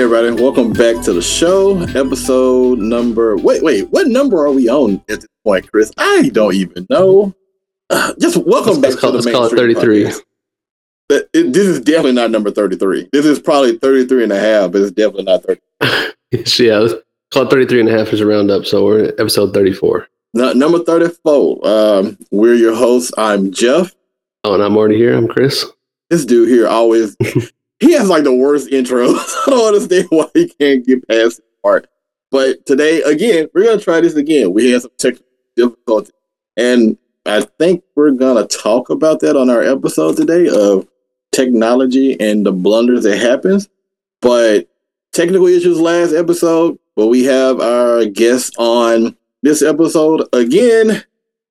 Hey everybody, welcome back to the show. Episode number wait, wait, what number are we on at this point, Chris? I don't even know. Uh, just welcome Let's back call, to the let's call it 33. Podcast. But it- this is definitely not number 33. This is probably 33 and a half, but it's definitely not 30. yeah, let's call it 33 and a half is a roundup. So we're at episode 34. No, number 34. Um, we're your hosts. I'm Jeff. Oh, and I'm already here. I'm Chris. This dude here always he has like the worst intro. I don't understand why he can't get past this part. But today, again, we're gonna try this again. We had some technical difficulty, and I think we're gonna talk about that on our episode today of technology and the blunders that happens. But technical issues last episode, but we have our guest on this episode again,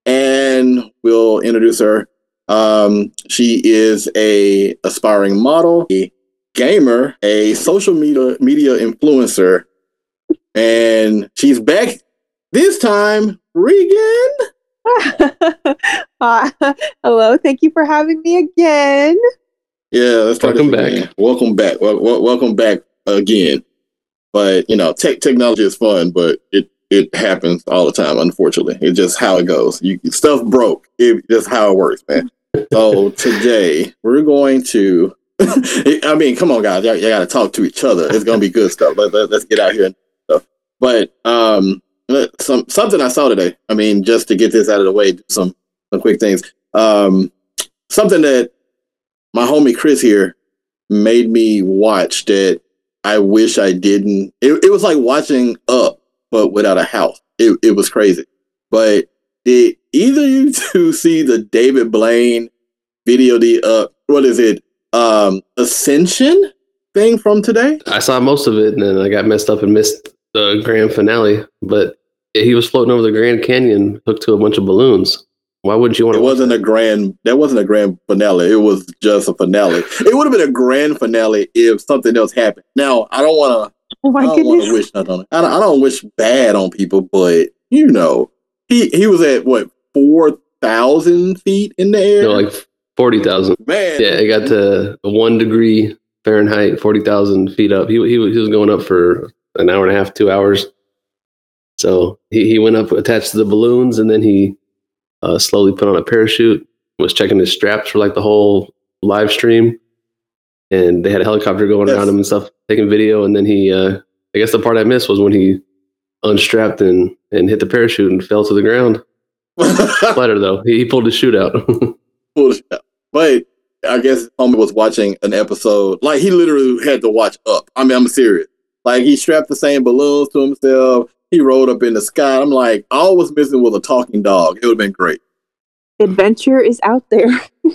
and we'll introduce her. Um, she is a aspiring model, gamer, a social media media influencer, and she's back this time. Regan, Hi. Ah, hello. Thank you for having me again. yeah, let's try Welcome this back. again. Welcome back. Wel- wel- welcome back again. But you know, tech technology is fun, but it it happens all the time. Unfortunately, it's just how it goes. You stuff broke. It just how it works, man. So today we're going to. I mean, come on, guys. Y'all, y'all got to talk to each other. It's gonna be good stuff. Let, let, us get out here and stuff. But um, some something I saw today. I mean, just to get this out of the way, some some quick things. Um, something that my homie Chris here made me watch that I wish I didn't. It, it was like watching Up, but without a house. It it was crazy. But did either you two see the David Blaine video? The uh, what is it? Um, Ascension thing from today. I saw most of it and then I got messed up and missed the grand finale. But he was floating over the Grand Canyon hooked to a bunch of balloons. Why wouldn't you want It to? wasn't a grand. That wasn't a grand finale. It was just a finale. It would have been a grand finale if something else happened. Now I don't want to. Oh my I don't goodness. wish nothing on it. I don't, I don't wish bad on people, but you know, he he was at what four thousand feet in the air. No, like 40,000. Man, Yeah, it got to one degree Fahrenheit, 40,000 feet up. He, he, was- he was going up for an hour and a half, two hours. So he, he went up attached to the balloons and then he uh, slowly put on a parachute, was checking his straps for like the whole live stream. And they had a helicopter going Yes. around him and stuff, taking video. And then he, uh, I guess the part I missed was when he unstrapped and, and hit the parachute and fell to the ground. Flatter though. He, he pulled his chute out. Bullshit. But I guess homie was watching an episode. Like he literally had to watch up. I mean, I'm serious. Like he strapped the same balloons to himself. He rode up in the sky. I'm like, all was missing was a talking dog. It would have been great. Adventure is out there.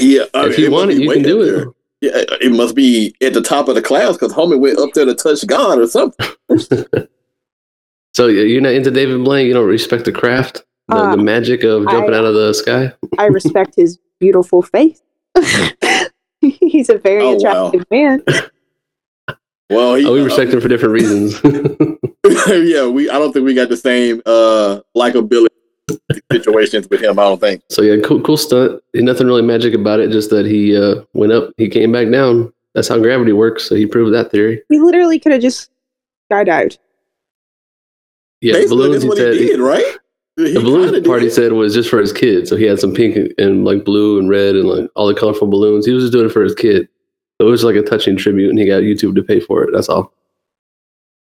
Yeah, I if mean, you want it, you can up do there. it. Yeah, it must be at the top of the clouds because homie went up there to touch God or something. So you're not into David Blaine. You don't respect the craft, the, Uh, the magic of jumping I- out of the sky. I respect his beautiful face. He's a very Oh, wow. attractive man. Well, he, Oh, we respect him for different reasons. yeah, we. I don't think we got the same uh likability situations with him. I don't think. so yeah, cool, cool stunt. Ain't nothing really magic about it. Just that he uh, went up, he came back down. That's how gravity works. So he proved that theory. He literally could have just skydived. Yeah, Basically, balloons. that's He what said he did, right? He the balloon did. part he said was just for his kid. So he had some pink and like blue and red and like all the colorful balloons. He was just doing it for his kid. So it was like a touching tribute, and he got YouTube to pay for it. That's all.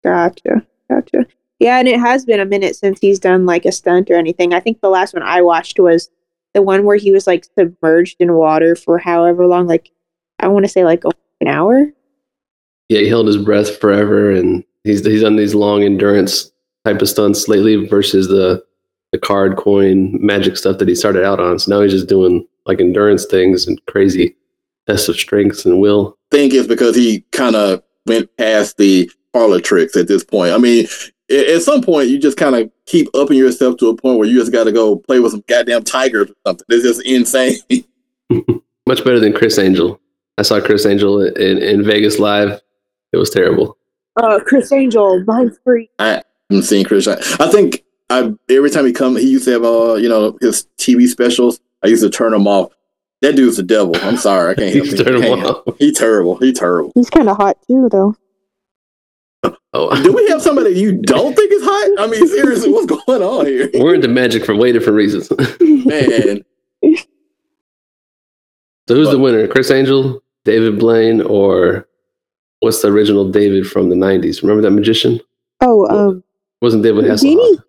Gotcha. Gotcha. Yeah, and it has been a minute since he's done like a stunt or anything. I think the last one I watched was the one where he was like submerged in water for however long, like I want to say like an hour. yeah, he held his breath forever, and he's he's done these long endurance type of stunts lately versus the the card coin magic stuff that he started out on. So now he's just doing like endurance things and crazy tests of strengths and will. think it's because he kind of went past the parlor tricks at this point. I mean, at some point, you just kind of keep upping yourself to a point where you just got to go play with some goddamn tigers or something. It's just insane. Much better than Criss Angel. I saw Criss Angel in, in Vegas live. It was terrible. Uh, Criss Angel, Mindfreak. I haven't seen Chris. I think I every time he come, he used to have uh, you know, his TV specials. I used to turn them off. That dude's the devil. I'm sorry, I can't You help turn him. him Can't help off. him. He terrible. He terrible. He's kind of hot too, though. Oh, Do we have somebody you don't think is hot? I mean, seriously, what's going on here? we're into magic for way different reasons. Man, So who's the winner? Criss Angel, David Blaine, or what's the original David from the '90s? Remember that magician? Oh, um, Wasn't David Hasselhoff? Not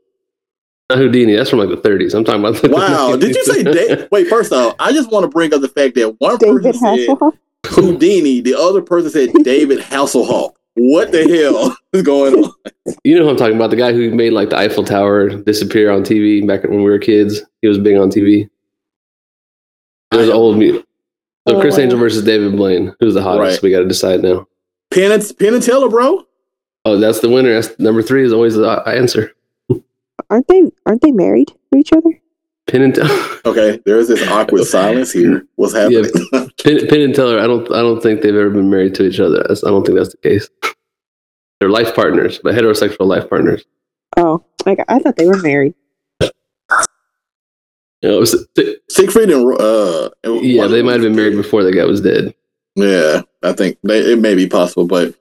Houdini. That's from like the 30s. I'm talking about. the wow. Did you say 90s. Dave? Wait, first off, I just want to bring up the fact that one David person said Houdini, the other person said David Hasselhoff. What the hell is going on? You know who I'm talking about? The guy who made like the Eiffel Tower disappear on TV back when we were kids. He was big on TV. It was old music. So Criss. Angel versus David Blaine. Who's the hottest? Right. We got to decide now. Penn and, Penn and Teller, bro. Oh, that's the winner. That's number three is always the uh, answer. Aren't they? Aren't they married to each other? Penn and Teller. Okay, there's this awkward silence here. What's happening? Penn, Penn and Teller. I don't. I don't think they've ever been married to each other. That's- I don't think that's the case. They're life partners, but heterosexual life partners. Oh, like I thought they were married. You know, it was- Siegfried and uh, yeah, they might have been married before the guy was dead. Yeah, I think they, it may be possible, but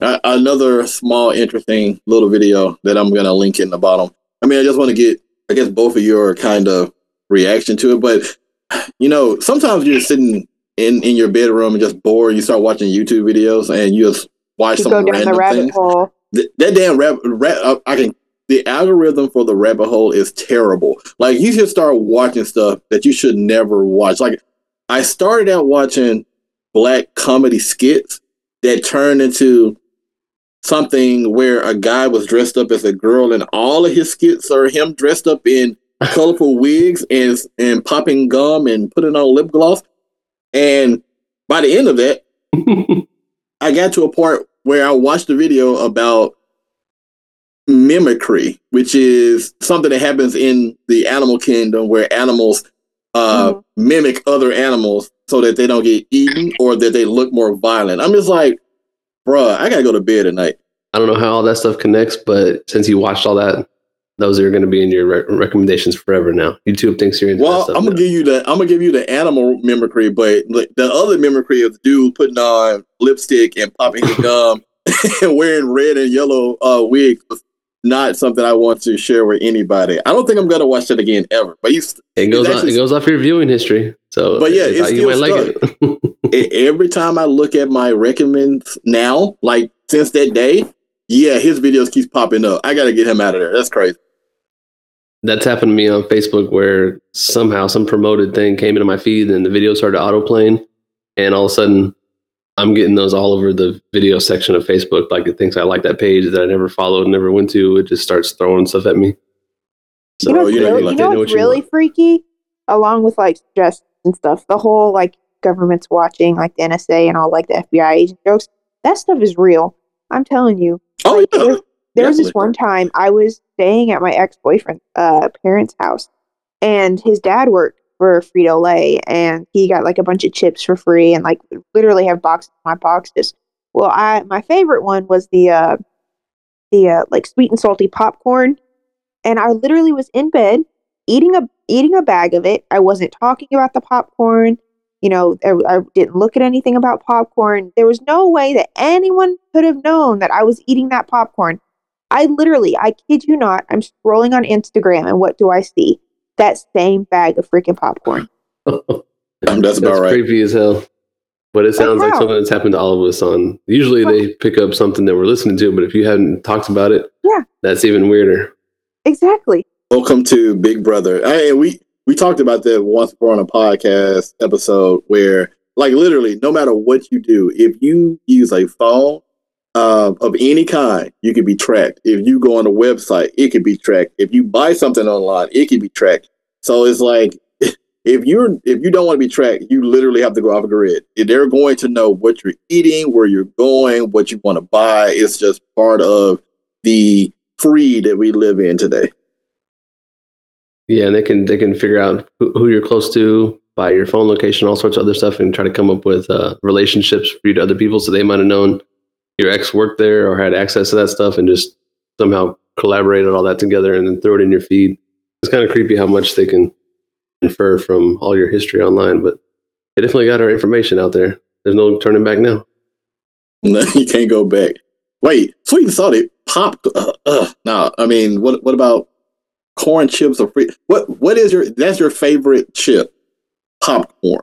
uh, another small, interesting little video that I'm gonna link in the bottom. I mean, I just want to get, I guess, both of your kind of reaction to it. But you know, sometimes you're sitting in in your bedroom and just bored. You start watching YouTube videos and you just watch You some go down random the rabbit things. hole. Th- that damn rabbit, rap uh, I can. The algorithm for the rabbit hole is terrible. Like you should start watching stuff that you should never watch. Like I started out watching black comedy skits that turned into something where a guy was dressed up as a girl, and all of his skits are him dressed up in colorful wigs and and popping gum and putting on lip gloss. And by the end of that, I got to a part where I watched a video about mimicry, which is something that happens in the animal kingdom where animals uh, Mhm. mimic other animals so that they don't get eaten or that they look more violent. I'm just like, bruh, I gotta go to bed tonight. I don't know how all that stuff connects, but since you watched all that, those are going to be in your re- recommendations forever now. YouTube thinks you're into Well, stuff I'm gonna now. give you the I'm gonna give you the animal mimicry, but like, the other mimicry of the dude putting on lipstick and popping his gum and wearing red and yellow uh, wigs was not something I want to share with anybody. I don't think I'm gonna watch that again ever. But you, it goes on, it goes off your viewing history. So, But yeah, it's you might like it. every time I look at my recommends now, like since that day, yeah, his videos keeps popping up. I gotta get him out of there. That's crazy. That's happened to me on Facebook where somehow some promoted thing came into my feed and the video started auto playing, and all of a sudden I'm getting those all over the video section of Facebook. Like it thinks I like that page that I never followed, never went to. It just starts throwing stuff at me. So you know, what's you know, really, like you know know what's what really freaky? Along with like suggestions and stuff, the whole like government's watching, like the NSA and all like the FBI agent jokes. That stuff is real. I'm telling you. Oh Like, yeah. there, there was this one time I was staying at my ex boyfriend's uh, parents' house, and his dad worked for Frito Lay, and he got like a bunch of chips for free, and like literally have boxes my boxes. Well, I my favorite one was the uh, the uh, like sweet and salty popcorn, and I literally was in bed eating a eating a bag of it. I wasn't talking about the popcorn. You know, I, I didn't look at anything about popcorn. There was no way that anyone could have known that I was eating that popcorn. I literally, I kid you not, I'm scrolling on Instagram and what do I see? That same bag of freaking popcorn. Um, that's about right. creepy as hell. But it sounds like how? something that's happened to all of us on usually they pick up something that we're listening to, but if you hadn't talked about it, Yeah. that's even weirder. Exactly. Welcome to Big Brother. I, and we we talked about that once before on a podcast episode where, like, literally, no matter what you do, if you use a phone uh, of any kind, you can be tracked. If you go on a website, it can be tracked. If you buy something online, it can be tracked. So it's like if you're if you don't want to be tracked, you literally have to go off the grid. They're going to know what you're eating, where you're going, what you want to buy. It's just part of the free that we live in today. Yeah, and they can they can figure out who, who you're close to by your phone location, all sorts of other stuff, and try to come up with uh, relationships for you to other people. So they might have known your ex worked there or had access to that stuff, and just somehow collaborated all that together and then throw it in your feed. It's kind of creepy how much they can infer from all your history online, but they definitely got our information out there. There's no turning back now. No, you can't go back. Wait, sweet and salty pop. Uh, uh, no, I mean, what what about corn chips or free? What what is your that's your favorite chip? Popcorn.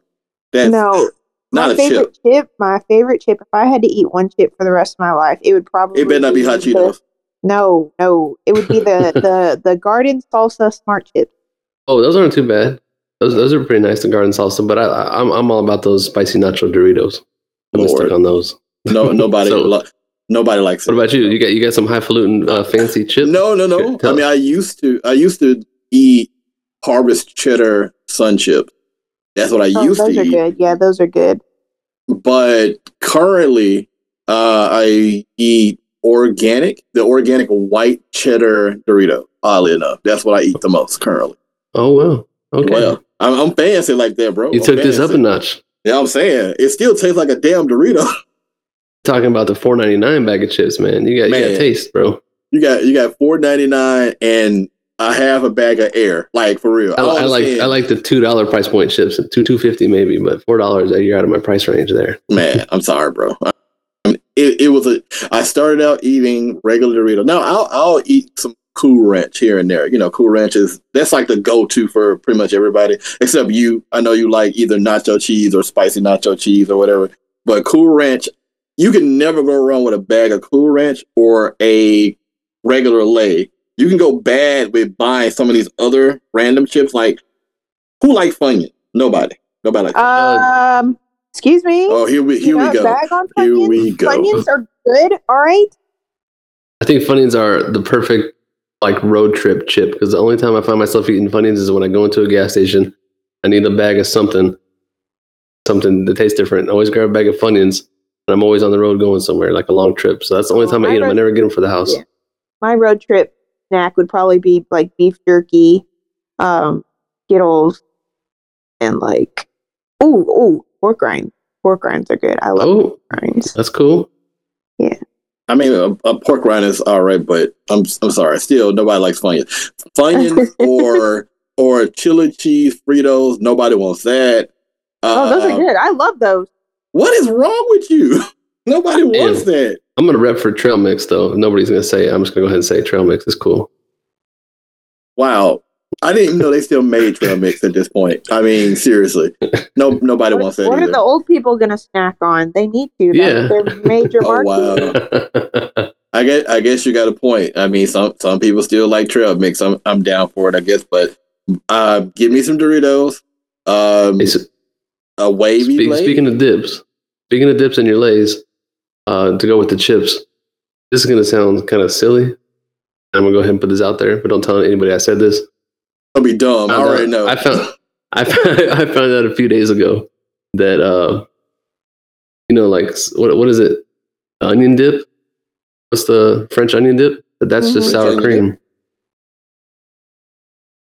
That's no, not my a favorite chip. chip. My favorite chip. If I had to eat one chip for the rest of my life, it would probably. It better not be hot the- Cheetos. No, no, it would be the the the garden salsa smart chip. Oh, those aren't too bad. Those those are pretty nice, the garden salsa. But I, I I'm I'm all about those spicy nacho Doritos. I'm gonna Lord. stick on those. No, nobody, So- li- nobody likes it. What about you? You got you got some highfalutin uh, fancy chips? No, no, no. I mean. I used to, I used to eat Harvest Cheddar Sun Chips. That's what I Oh, used those to are eat. good. Yeah, those are good. But currently, uh, I eat organic, the organic white cheddar Dorito. Oddly enough, that's what I eat the most currently. Oh wow. Okay. Well, I'm, I'm fancy like that, bro. you I'm took this up a fancy. notch. Yeah, I'm saying it still tastes like a damn Dorito. Talking about the 4.99 bag of chips, man. You got you got taste, bro. You got you got four ninety nine and a half a bag of air, like for real. I, I like I like the two dollar price point chips, two two fifty maybe, but four dollars you're out of my price range there. Man, I'm sorry, bro. I mean, it, it was a. I started out eating regular Dorito. Now I'll I'll eat some Cool Ranch here and there. You know, Cool Ranch is that's like the go to for pretty much everybody except you. I know you like either nacho cheese or spicy nacho cheese or whatever. But Cool Ranch, you can never go wrong with a bag of Cool Ranch or a regular Lay. You can go bad with buying some of these other random chips. Like who likes Funyun? Nobody. Nobody like. Funyun. Um, excuse me. oh, here we here You we go. Bag on Here we go. Funyuns are good. All right. I think Funyuns are the perfect like road trip chip because the only time I find myself eating Funyuns is when I go into a gas station. I need a bag of something, something that tastes different. I always grab a bag of Funyuns, and I'm always on the road going somewhere like a long trip. So that's the only Oh, time I my eat them. I never get them for the house. Yeah. My road trip snack would probably be like beef jerky, um, Skittles, and like, oh oh pork rinds. Pork rinds are good. I love Oh, pork rinds. that's cool. Yeah. I mean, a, a pork rind is all right, but I'm I'm sorry. Still, nobody likes Funyuns. Funyuns or or chili cheese Fritos. Nobody wants that. oh, those Uh, are good. I love those. What is wrong with you? Nobody wants that. I'm gonna rep for trail mix though. Nobody's gonna say. it. I'm just gonna go ahead and say trail mix is cool. Wow, I didn't even know they still made trail mix at this point. I mean, seriously, no nobody What, wants that what are the old people gonna snack on? They need to. That's Yeah. their major market. Oh, wow. I guess I guess you got a point. I mean, some some people still like trail mix. I'm I'm down for it, I guess. But uh, give me some Doritos. Um, Hey, so- a wavy Speak, Lay? speaking of dips, speaking of dips in your lays, uh, to go with the chips, this is gonna sound kind of silly. I'm gonna go ahead and put this out there, but don't tell anybody I said this. I'll be dumb. I Found already out- know. I found I found, I found out a few days ago that uh, you know, like what what is it? Onion dip? What's the French onion dip? But that's just Mhm. sour French onion cream.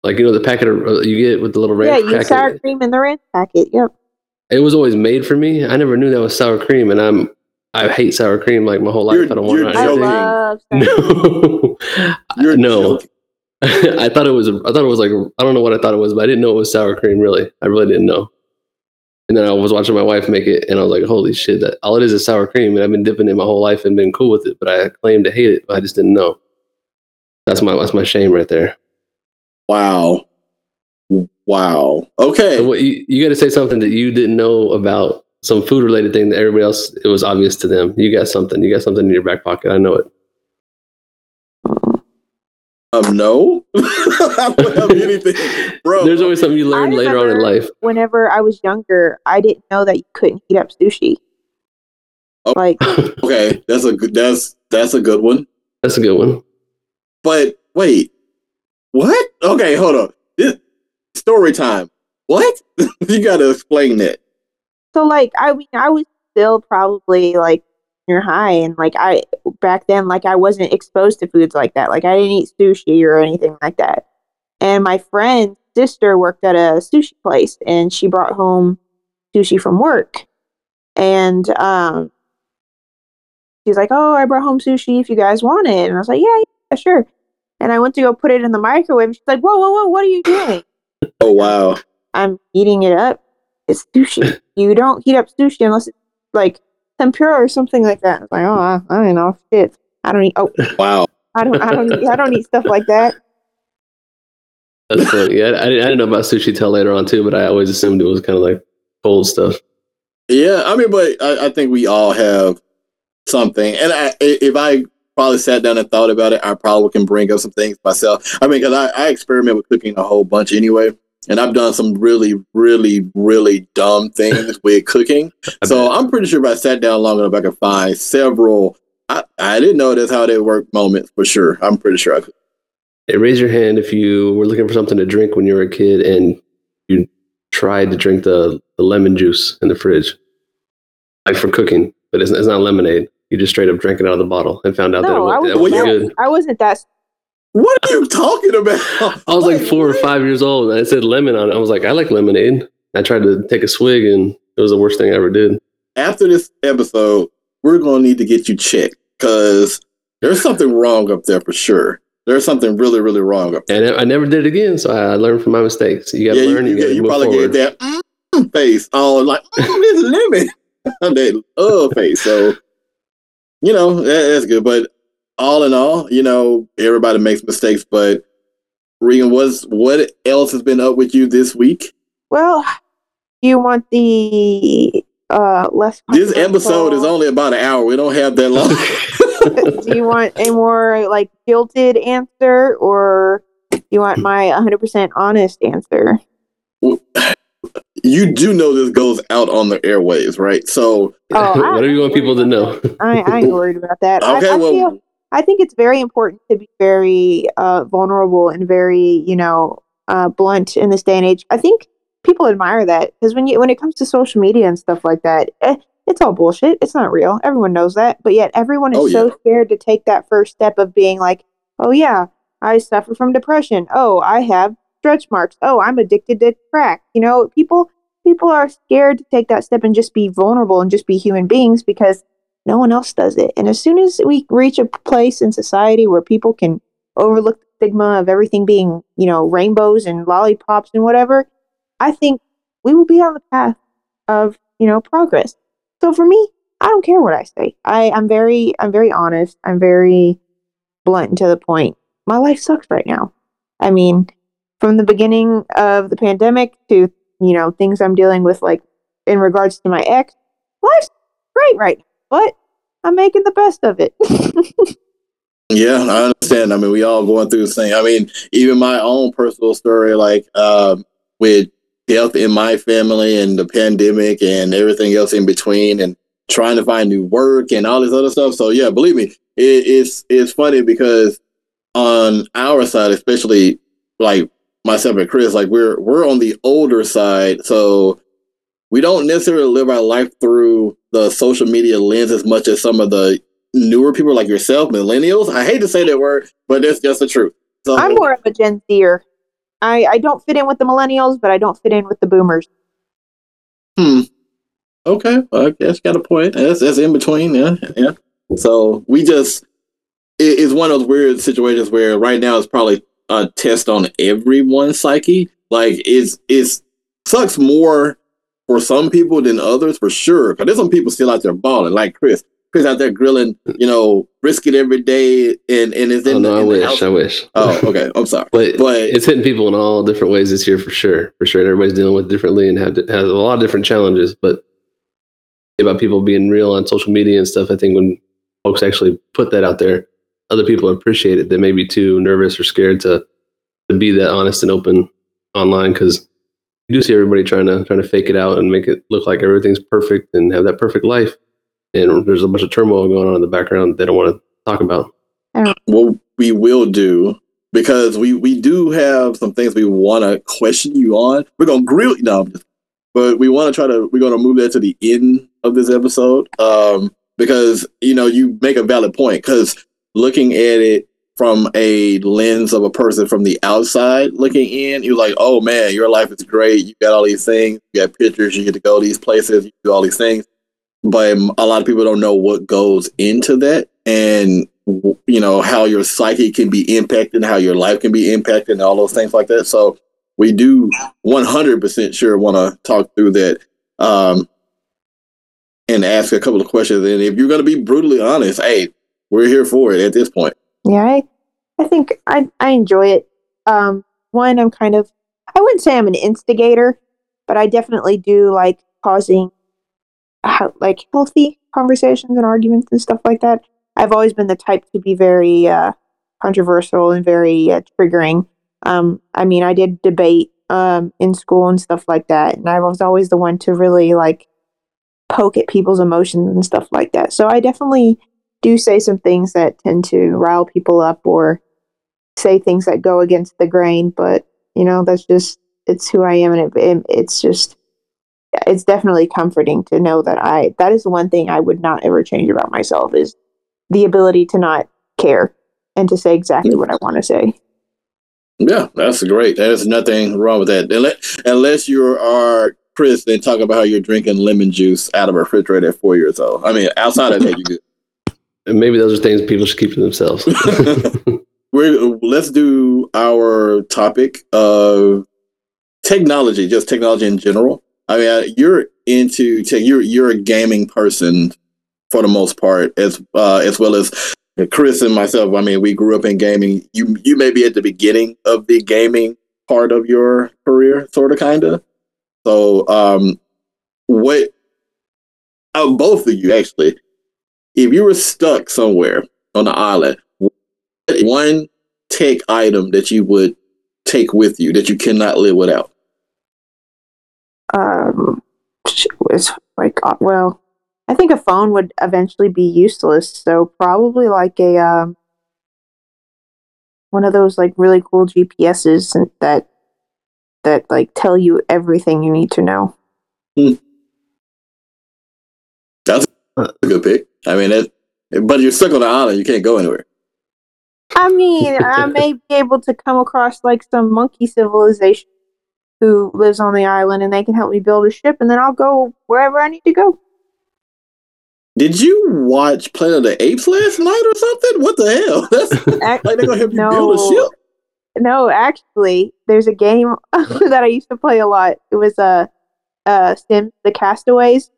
Like you know the packet of, uh, you get with the little Yeah, ranch you get packet. sour cream in the ranch packet. Yep. It was always made for me. I never knew that was sour cream, and I'm I hate sour cream like my whole life. You're- I don't want you're it. I love No, You're no. joking. I thought it was. I thought it was like I don't know what I thought it was, but I didn't know it was sour cream. Really, I really didn't know. And then I was watching my wife make it, and I was like, "Holy shit! That all it is is sour cream." And I've been dipping it my whole life and been cool with it, but I claim to hate it. But I just didn't know. That's my that's my shame right there. Wow. Wow. Okay. So what you, you got to say something that you didn't know about some food related thing that everybody else it was obvious to them. You got something. You got something in your back pocket. I know it. Um, no. I don't have anything, bro. There's always something you learn I later on in life. Whenever I was younger, I didn't know that you couldn't heat up sushi. Oh. Like, okay, that's a good. That's that's a good one. That's a good one. But wait, what? Okay, hold on. This story time. What? you got to explain that. So like, I mean, I was still probably like junior high, and like I back then, like I wasn't exposed to foods like that. Like I didn't eat sushi or anything like that. And my friend's sister worked at a sushi place, and she brought home sushi from work, and um, she's like, "Oh, I brought home sushi. If you guys want it," and I was like, "Yeah, yeah, sure." And I went to go put it in the microwave. And she's like, "Whoa, whoa, whoa! What are you doing?" Oh wow. I'm eating it up. It's sushi. you don't heat up sushi unless it's like tempura or something like that. I was like, oh, I, I don't oh, know, shit. I don't eat. Oh, Wow. I don't, I don't, eat, I don't eat stuff like that. That's funny. Yeah, I, I, didn't, I didn't know about sushi till later on too, but I always assumed it was kind of like cold stuff. Yeah, I mean, but I, I think we all have something. And I, if I probably sat down and thought about it, I probably can bring up some things myself. I mean, because I, I experiment with cooking a whole bunch anyway. And I've done some really, really, really dumb things with cooking. So. I'm pretty sure if I sat down long enough, I could find several. I, I didn't know that's how they work moments for sure. I'm pretty sure I could. Hey, raise your hand if you were looking for something to drink when you were a kid and you tried to drink the, the lemon juice in the fridge, like for cooking, but it's, it's not lemonade. You just straight up drank it out of the bottle and found out No, that it, was, wa- that wasn't wasn't that, good. I wasn't that. What are you talking about? I was like four or five years old and I said lemon on it. I was like, I like lemonade. I tried to take a swig and it was the worst thing I ever did. After this episode, we're going to need to get you checked because there's something wrong up there for sure. There's something really, really wrong up there. And I never did it again. So I learned from my mistakes. You got to yeah, learn. you, You, you, you probably forward. get that mm, face on like mm, this lemon, that uh face. So you know that, that's good. But all in all, you know everybody makes mistakes. But Regan, what's what else has been up with you this week? Well, you want the uh less. This episode is only about an hour. We don't have that long. do you want a more like jilted answer or do you want my 100% honest answer? you do know this goes out on the airwaves, right? So Oh, I- what do you want people to know? I, I ain't worried about that. I- Okay, I, well- feel, I think it's very important to be very uh, vulnerable and very, you know, uh, blunt in this day and age. I think people admire that because when you when it comes to social media and stuff like that, eh, it's all bullshit. It's not real. Everyone knows that, but yet everyone is Oh, so yeah. scared to take that first step of being like, "Oh yeah, I suffer from depression. Oh, I have stretch marks. Oh, I'm addicted to crack." You know, people people are scared to take that step and just be vulnerable and just be human beings because no one else does it. And as soon as we reach a place in society where people can overlook the stigma of everything being, you know, rainbows and lollipops and whatever, I think we will be on the path of, you know, progress. So for me, I don't care what I say. I, I'm very I'm very honest. I'm very blunt and to the point. My life sucks right now. I mean, from the beginning of the pandemic to, you know, things I'm dealing with like in regards to my ex, life's great right now. But I'm making the best of it. Yeah, I understand. I mean, we all going through the same. I mean, even my own personal story, like um, with death in my family and the pandemic and everything else in between, and trying to find new work and all this other stuff. So yeah, believe me, it, it's it's funny because on our side, especially like myself and Chris, like we're we're on the older side, so we don't necessarily live our life through the social media lens as much as some of the newer people like yourself, millennials. I hate to say that word, but that's just the truth. So I'm more of a Gen Zer. I, I don't fit in with the millennials, but I don't fit in with the boomers. hmm. Okay, well, I guess got a point. That's that's in between, yeah, yeah. So we just it, it's one of those weird situations where right now it's probably a test on everyone's psyche. Like it's it's sucks more for some people than others for sure. Because there's some people still out there balling, like Chris. Chris out there grilling, you know, brisket every day, and and it's oh, in, Oh, the, no, I the wish. house. I wish. Oh, okay. I'm sorry, But, but it's hitting people in all different ways this year for sure. For sure. Everybody's dealing with it differently and have has a lot of different challenges. But about people being real on social media and stuff, I think when folks actually put that out there, other people appreciate it. They may be too nervous or scared to to be that honest and open online because do see everybody trying to trying to fake it out and make it look like everything's perfect and have that perfect life. And there's a bunch of turmoil going on in the background they don't want to talk about. what we will do because we we do have some things we want to question you on. We're gonna grill you, no, but we want to try to we're gonna move that to the end of this episode um, because you know you make a valid point because looking at it from a lens of a person from the outside looking in, you're like, oh man, your life is great. You got all these things, you got pictures, you get to go these places, you do all these things. But a lot of people don't know what goes into that and you know how your psyche can be impacted, how your life can be impacted, and all those things like that. So we do 100% sure want to talk through that. Um, and ask a couple of questions. And if you're going to be brutally honest, hey, we're here for it at this point. Yeah, I, I think I, I enjoy it. Um, one, I'm kind of, I wouldn't say I'm an instigator, but I definitely do like causing how, like healthy conversations and arguments and stuff like that. I've always been the type to be very uh, controversial and very uh, triggering. Um, I mean, I did debate um, in school and stuff like that, and I was always the one to really like poke at people's emotions and stuff like that. So I definitely do say some things that tend to rile people up or say things that go against the grain. But you know, that's just it's who I am, and it, it, it's just it's definitely comforting to know that I that is one thing I would not ever change about myself is the ability to not care and to say exactly what I want to say. Yeah, that's great. There's nothing wrong with that. Unless, you are Chris and talk about how you're drinking lemon juice out of a refrigerator at four years old. I mean, outside of that, you good. And maybe those are things people should keep to themselves. We're let's do our topic of technology, just technology in general. I mean, you're into tech. You're you're a gaming person for the most part, as uh, as well as Chris and myself. I mean, we grew up in gaming. You you may be at the beginning of the gaming part of your career, sort of, kind of. So, um, what? Of both of you, actually, if you were stuck somewhere on the island, one tech item that you would take with you that you cannot live without? Um, it's like uh, well, I think a phone would eventually be useless. So probably like a um, one of those like really cool GPSs that that like tell you everything you need to know. Hmm. That's a good pick. I mean, it, but you're stuck on the island. You can't go anywhere. I mean, I may be able to come across like some monkey civilization who lives on the island and they can help me build a ship and then I'll go wherever I need to go. Did you watch Planet of the Apes last night or something? What the hell? That's like they're gonna help you no. build a ship. No, actually, there's a game that I used to play a lot. It was a uh, uh, Sims, the Castaways,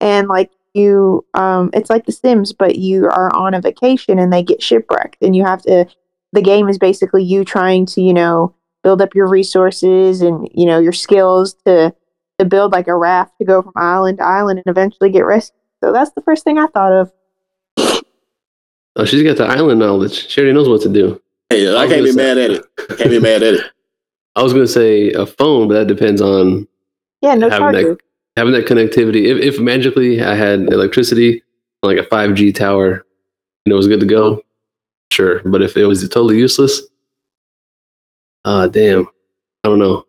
and like you, um, it's like the Sims, but you are on a vacation and they get shipwrecked, and you have to. The game is basically you trying to, you know, build up your resources and you know your skills to to build like a raft to go from island to island and eventually get rescued. So that's the first thing I thought of. oh, she's got the island knowledge. She already knows what to do. Hey, I was can't be say- mad at it. Can't be mad at it. I was going to say a phone, but that depends on Yeah, no charger. that having that connectivity. If, if magically I had electricity, like a 5G tower, and it was good to go, sure. But if it was totally useless, ah, damn, I don't know.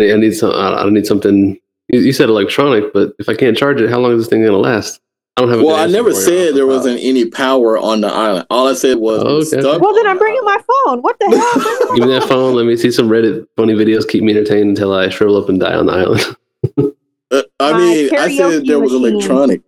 I need some. I I need something. You, you said electronic, but if I can't charge it, how long is this thing gonna last? I don't have. a Well, I never said there the wasn't any power on the island. All I said was Oh, okay. stuck Well, then I'm the bringing my phone. What the hell? Give me that phone. Let me see some Reddit funny videos. Keep me entertained until I shrivel up and die on the island. Uh, I My mean, I said karaoke there was machine. electronic.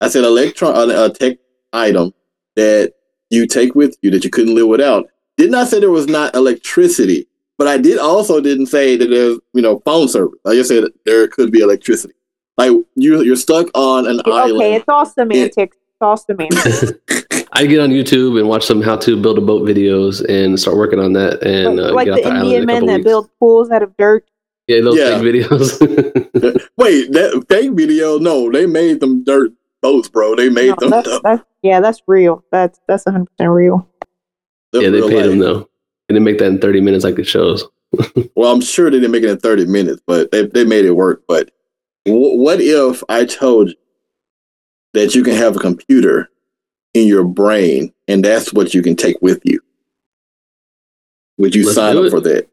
I said electron a, a tech item that you take with you that you couldn't live without. Did not I say there was not electricity, but I did also didn't say that there's you know phone service. I just said there could be electricity. Like you, you're stuck on an okay, island. it's all semantics. It's all semantics. I get on YouTube and watch some how to build a boat videos and start working on that and uh, like get the off the island Indian a men couple that weeks. build pools out of dirt. Yeah, those Yeah. fake videos. Wait, that fake video? No, they made them dirt boats, bro. They made No, them. that's, that's, yeah, that's real. That's that's 100 percent real. them yeah, they real paid them life. though. And they make that in 30 minutes like it shows. Well, I'm sure they didn't make it in 30 minutes, but they, they made it work. But w- what if I told you that you can have a computer in your brain and that's what you can take with you? Would you Let's sign up it. for that?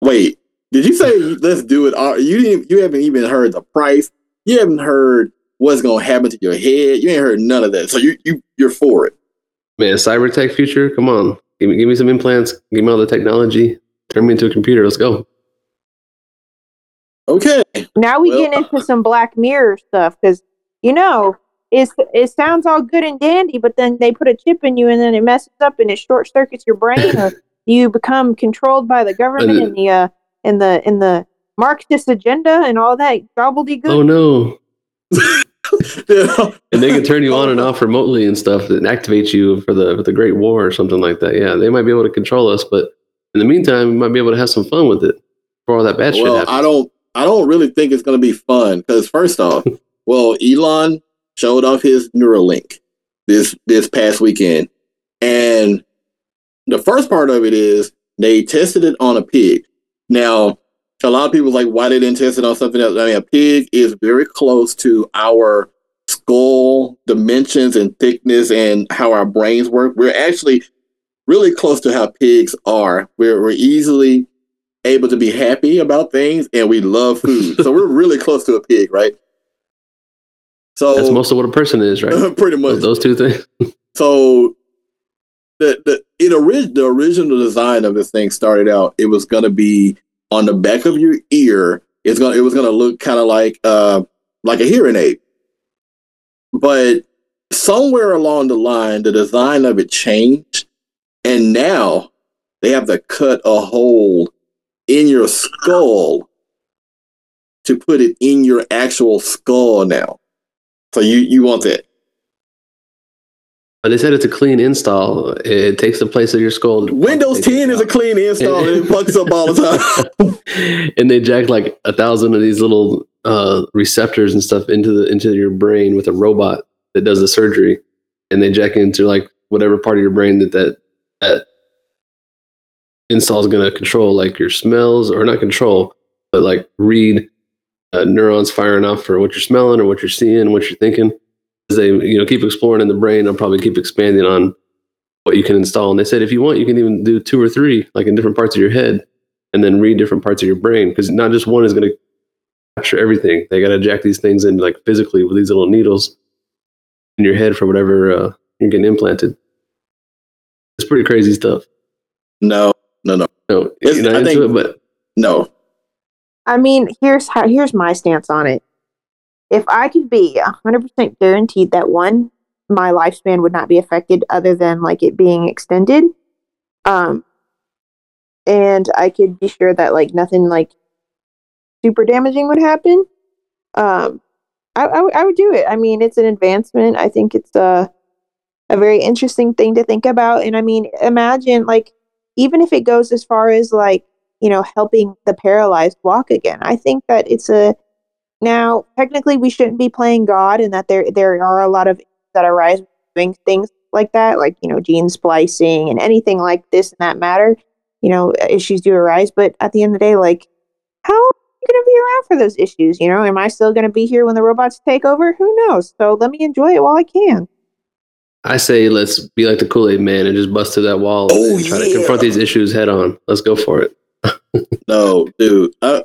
Wait, did you say let's do it? Are- You didn't. You haven't even heard the price. You haven't heard what's going to happen to your head. You ain't heard none of that. So you you you're for it. Man, cyber tech future, come on. Give me, give me some implants. Give me all the technology. Turn me into a computer. Let's go. Okay. Now we Well, get into some Black Mirror stuff because you know it's it sounds all good and dandy, but then they put a chip in you and then it messes up and it short circuits your brain, or you become controlled by the government And and the uh and the and the Marxist agenda and all that gobbledygook. Oh no. and they can turn you on and off remotely and stuff and activate you for the for the Great War or something like that. Yeah, they might be able to control us, but in the meantime, we might be able to have some fun with it before all that bad shit well, happens. I don't I don't really think it's gonna be fun because first off, well, Elon showed off his Neuralink this this past weekend, and the first part of it is they tested it on a pig. Now, a lot of people like why they didn't test it on something else. I mean, a pig is very close to our skull dimensions and thickness and how our brains work. We're actually really close to how pigs are. We're, we're easily able to be happy about things and we love food. so we're really close to a pig, right? So That's most of what a person is, right? pretty much. Those two things. So the the it orig- the original design of this thing started out. It was gonna be on the back of your ear. It's gonna it was gonna look kind of like uh like a hearing aid. But somewhere along the line, the design of it changed, and now they have to cut a hole in your skull to put it in your actual skull now. So you you want that? But they said it's a clean install. It takes the place of your skull. Windows 10 is a clean install it fucks up all the time. and they jack like a thousand of these little uh, receptors and stuff into the into your brain with a robot that does the surgery, and they jack into like whatever part of your brain that that, that install is going to control, like your smells or not control, but like read uh, neurons firing off for what you're smelling or what you're seeing, what you're thinking. As they you know keep exploring in the brain, I'll probably keep expanding on what you can install. And they said if you want, you can even do two or three, like in different parts of your head, and then read different parts of your brain because not just one is going to capture everything. They got to jack these things in like physically with these little needles in your head for whatever uh, you're getting implanted. It's pretty crazy stuff. No, no, no, No, It's- you're not I into think- it, but no. I mean, here's how here's my stance on it. If I could be 100% guaranteed that one my lifespan would not be affected other than like it being extended um and I could be sure that like nothing like super damaging would happen um I, I, would- I would do it. I mean, it's an advancement. I think it's a a very interesting thing to think about. And I mean, imagine like even if it goes as far as like you know helping the paralyzed walk again. I think that it's a now technically we shouldn't be playing God, and that there there are a lot of that arise with doing things like that, like you know gene splicing and anything like this and that matter. You know, issues do arise, but at the end of the day, like how am I going to be around for those issues? You know, am I still going to be here when the robots take over? Who knows? So let me enjoy it while I can. I say let's be like the Kool Aid Man and just bust through that wall Oh, and try yeah. to confront these issues head on. Let's go for it. No, dude. Uh,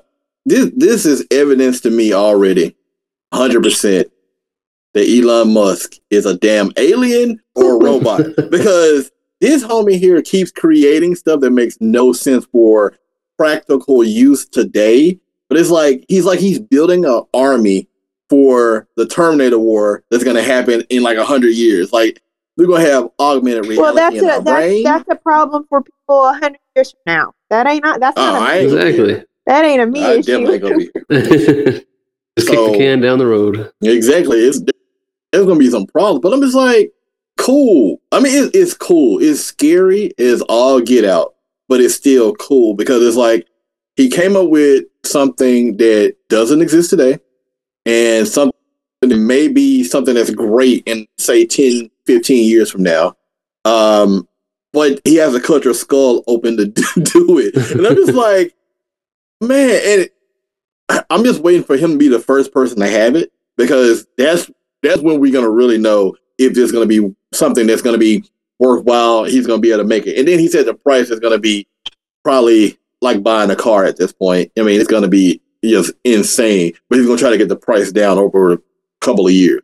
this this is evidence to me already, hundred percent, that Elon Musk is a damn alien or a robot because this homie here keeps creating stuff that makes no sense for practical use today. But it's like he's like he's building an army for the Terminator War that's gonna happen in like a hundred years. Like we're gonna have augmented reality Well, that's in a our that's, brain. that's a problem for people a hundred years from now. That ain't not that's Oh, not a oh, I me, ain't gonna be exactly. That ain't a me I definitely gonna be here. just kick So- the can down the road. Exactly. It's there's gonna be some problems, but I'm just like, cool. I mean, it, it's cool. It's scary. It's all get out, but it's still cool because it's like he came up with something that doesn't exist today, and something that may be something that's great in say 10, 15 years from now. Um, but he has a culture skull open to do it, and I'm just like, man, and I- I'm just waiting for him to be the first person to have it because that's that's when we're gonna really know if there's gonna be something that's gonna be worthwhile. He's gonna be able to make it, and then he said the price is gonna be probably like buying a car at this point. I mean, it's gonna be just insane, but he's gonna try to get the price down over a couple of years.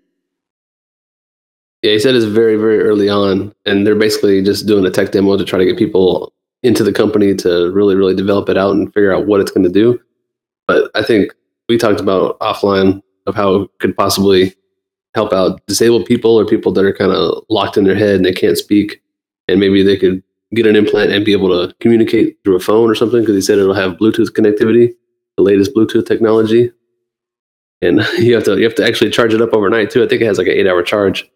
Yeah, he said it's very, very early on, and they're basically just doing a tech demo to try to get people into the company to really, really develop it out and figure out what it's going to do. But I think we talked about offline of how it could possibly help out disabled people or people that are kind of locked in their head and they can't speak, and maybe they could get an implant and be able to communicate through a phone or something because he said it'll have Bluetooth connectivity, the latest Bluetooth technology. and you have to you have to actually charge it up overnight too. I think it has like an eight hour charge.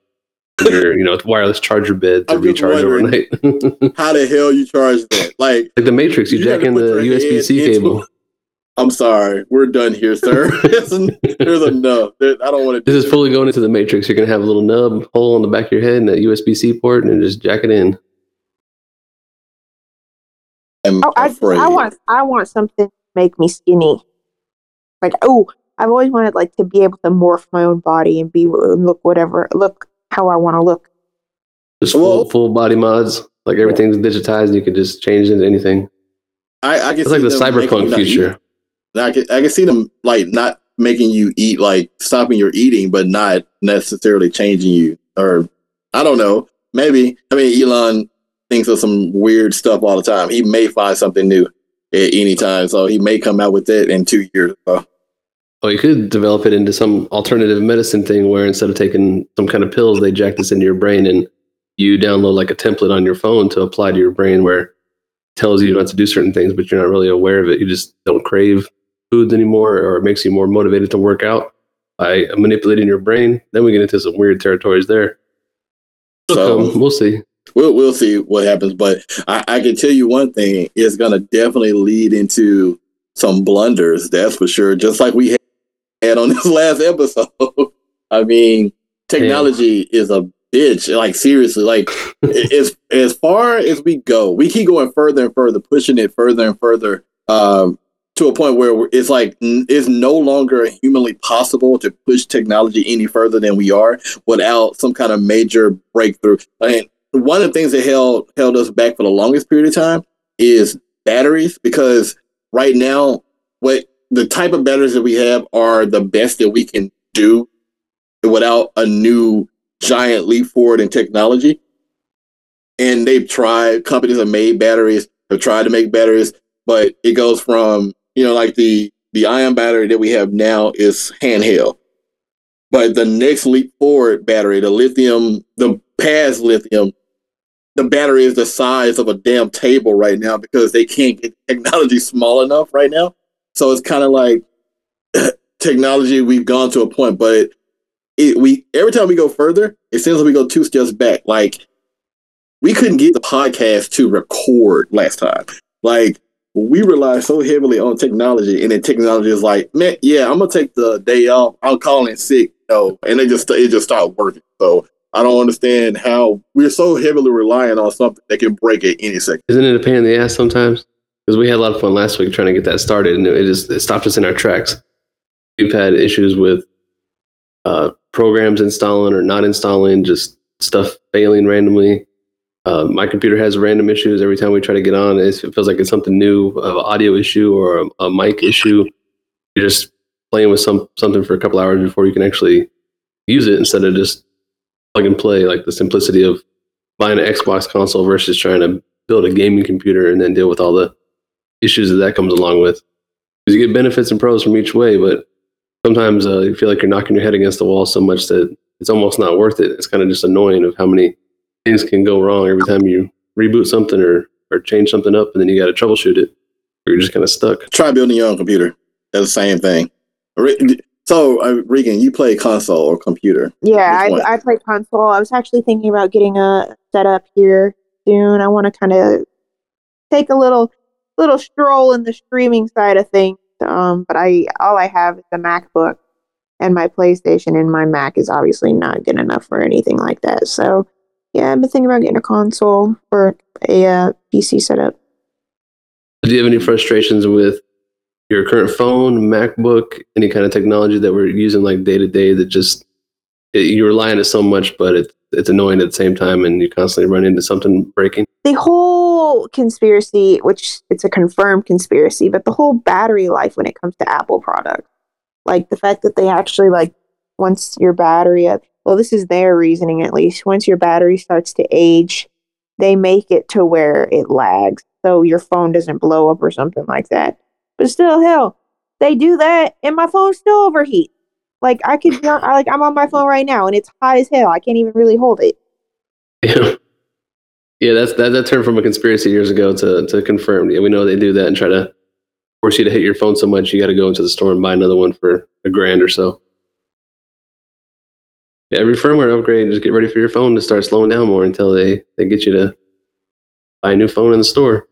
Your you know it's wireless charger bed to I'm recharge overnight. How the hell you charge that? Like, like the Matrix, you, You jack in the USB head C into- cable. I'm sorry, we're done here, sir. There's en- there's enough. There, I don't want to. This is fully going into the Matrix. You're gonna have a little nub hole on the back of your head and a USB C port, and just jack it in. I'm Oh, I, afraid. I want I want something to make me skinny. Like oh, I've always wanted like to be able to morph my own body and be look whatever look how I want to look. Just Well- full full body mods. Like everything's digitized, and you can just change into anything. I, I can It's like the cyberpunk you not eat. future. I can I can see them like not making you eat, like stopping your eating, but not necessarily changing you. Or I don't know. Maybe I mean Elon thinks of some weird stuff all the time. He may find something new at any time, so he may come out with it in two years. So, Oh, you could develop it into some alternative medicine thing where instead of taking some kind of pills, they jack this into your brain and you download like a template on your phone to apply to your brain where it tells you not to do certain things, but you're not really aware of it. You just don't crave foods anymore or it makes you more motivated to work out by manipulating your brain. Then we get into some weird territories there. so Um, we'll see. we'll we'll see what happens. But I, I can tell you one thing: it's going to definitely lead into some blunders. That's for sure. Just like we had on this last episode. I mean, technology is a bitch. Like seriously, like as as far as we go, we keep going further and further, pushing it further and further. Um, to a point where it's like n- it's no longer humanly possible to push technology any further than we are without some kind of major breakthrough. I mean, one of the things that held held us back for the longest period of time is batteries because right now what the type of batteries that we have are the best that we can do without a new giant leap forward in technology. And they've tried companies have made batteries have tried to make batteries but it goes from you know like the the ion battery that we have now is handheld. But the next leap forward battery the lithium the past lithium the battery is the size of a damn table right now because they can't get technology small enough right now so it's kind of like technology we've gone to a point but it, we every time we go further it seems like we go two steps back. Like we couldn't get the podcast to record last time. Like we rely so heavily on technology and then technology is like man yeah i'm gonna take the day off. I'll call in sick you know, and they just it just stopped working. So i don't understand how we're so heavily relying on something that can break at any second. Isn't it a pain in the ass sometimes? Because we had a lot of fun last week trying to get that started, and it just it stopped us in our tracks. We've had issues with uh, programs installing or not installing, just stuff failing randomly. Uh, my computer has random issues every time we try to get on. It feels like it's something new, an audio issue or a, a mic issue. You're just playing with some something for a couple hours before you can actually use it instead of just plug and play, like the simplicity of buying an Xbox console versus trying to build a gaming computer and then deal with all the issues that that comes along with. Because you get benefits and pros from each way, but sometimes uh, you feel like you're knocking your head against the wall so much that it's almost not worth it. It's kind of just annoying of how many things can go wrong every time you reboot something or or change something up, and then you got to troubleshoot it, or you're just kind of stuck. try building your own computer that's the same thing so uh, regan you play console or computer Yeah, I, I play console. I was actually thinking about getting a setup here soon. I want to kind of take a little little stroll in the streaming side of things. Um, but I all I have is a MacBook and my PlayStation, and my Mac is obviously not good enough for anything like that. So yeah, I've been thinking about getting a console or a uh, PC setup. Do you have any frustrations with your current phone, MacBook, any kind of technology that we're using like day to day that just it, you rely on it so much, but it's it's annoying at the same time, and you constantly run into something breaking? the whole conspiracy, which it's a confirmed conspiracy, but the whole battery life when it comes to Apple products, like the fact that they actually like once your battery up, well, this is their reasoning at least. Once your battery starts to age, they make it to where it lags, so your phone doesn't blow up or something like that. But still, hell, they do that, and my phone still overheats. Like I could, I like I'm on my phone right now, and it's hot as hell. I can't even really hold it. Yeah. Yeah, that's that, that turned from a conspiracy years ago to to confirmed. Yeah, we know they do that and try to force you to hit your phone so much you got to go into the store and buy another one for a grand or so. Yeah, every firmware upgrade, just get ready for your phone to start slowing down more until they, they get you to buy a new phone in the store.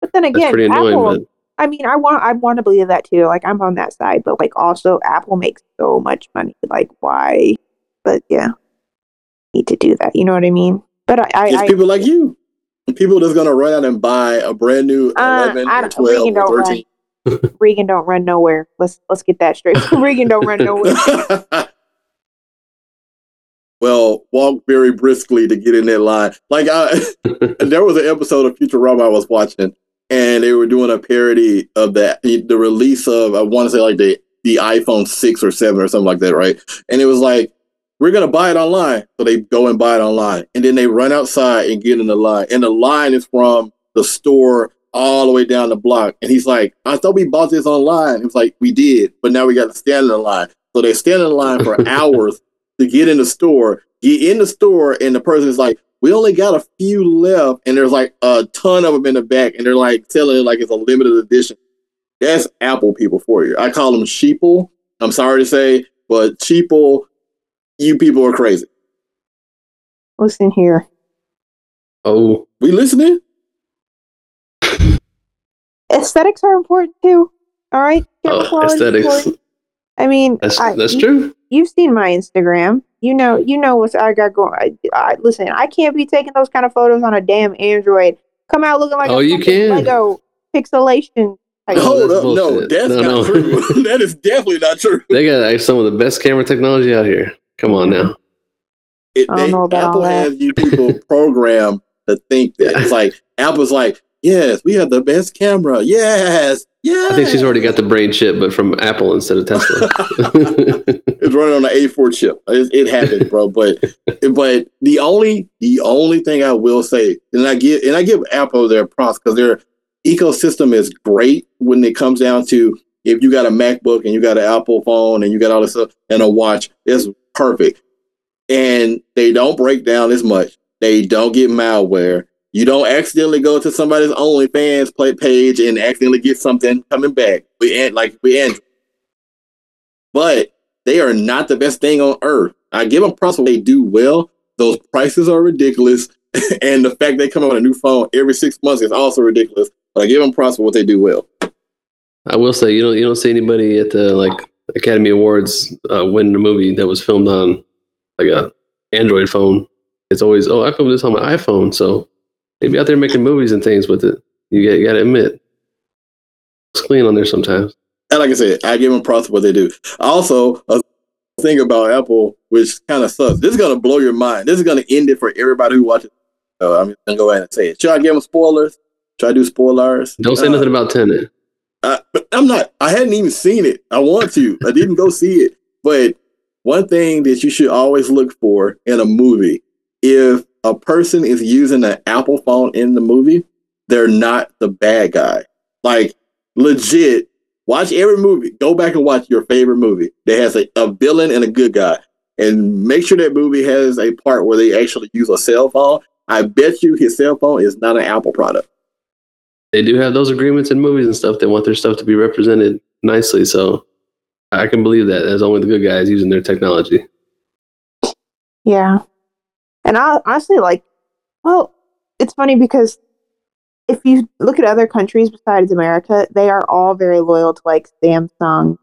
But then again, pretty annoying, Apple. but I mean, I want I want to believe that too. Like I'm on that side, but like also Apple makes so much money. Like why? But yeah, need to do that. You know what I mean? But I, I, It's I people like you. People that's gonna run out and buy a brand new Uh, 11 I or 12 Regan or don't Regan don't run nowhere. Let's let's get that straight. Regan don't run nowhere. well, walk very briskly to get in that line. Like I, there was an episode of Futurama I was watching, and they were doing a parody of that the release of I want to say like the the iPhone six or seven or something like that, right? And it was like we're gonna buy it online, so they go and buy it online, and then they run outside and get in the line, and the line is from the store all the way down the block, and he's like, I thought we bought this online. It was like we did, but now we got to stand in the line. So they stand in the line for hours to get in the store. Get in the store, and the person is like, "We only got a few left," and there's like a ton of them in the back, and they're like selling it like it's a limited edition. That's Apple people for you. I call them sheeple. I'm sorry to say, but sheeple, you people are crazy. Listen here. oh, We listening? Aesthetics are important too. All right. Oh aesthetics. I mean, That's I- that's you- true. You've seen my Instagram. You know, you know what I got going. I, I, listen, I can't be taking those kind of photos on a damn Android. Come out looking like Oh, a you fucking can. Lego pixelation. type. Hold up, no, that's No, not no. true. that is definitely not true. They got like, some of the best camera technology out here. Come on now. It, they- know about all Apple that. has you people programmed to think that it's like Apple's like, yes, we have the best camera. Yes, yes. I think she's already got the brain chip, but from Apple instead of Tesla. it's running on the A4 chip. It, it happens, bro. But but the only the only thing I will say, and I give and I give Apple their props because their ecosystem is great when it comes down to if you got a MacBook and you got an Apple phone and you got all this stuff and a watch, it's perfect. And they don't break down as much. They don't get malware. You don't accidentally go to somebody's OnlyFans play page and accidentally get something coming back. We and like we Android. But they are not the best thing on earth. I give them props when they do well. Those prices are ridiculous, and the fact they come out with a new phone every six months is also ridiculous. But I give them props for what they do well. I will say you don't you don't see anybody at the like Academy Awards uh, win a movie that was filmed on like a Android phone. It's always oh I filmed this on my iPhone, so they'd be out there making movies and things with it. You got you got to admit it's clean on there sometimes. And like I said, I give them props for what they do. Also, a thing about Apple, which kind of sucks. This is gonna blow your mind. This is gonna end it for everybody who watches. So I'm just gonna go ahead and say it. Should I give them spoilers? Should I do spoilers? Don't say Uh, nothing about Tenet. I, I'm not. I hadn't even seen it. I want to. I didn't go see it. But one thing that you should always look for in a movie, if a person is using an Apple phone in the movie, they're not the bad guy. Like legit. Watch every movie. Go back and watch your favorite movie that has a, a villain and a good guy, and make sure that movie has a part where they actually use a cell phone. I bet you his cell phone is not an Apple product. They do have those agreements in movies and stuff. They want their stuff to be represented nicely, so I can believe that. There's only the good guys using their technology. Yeah. And I honestly like, well, it's funny because if you look at other countries besides America, they are all very loyal to like Samsung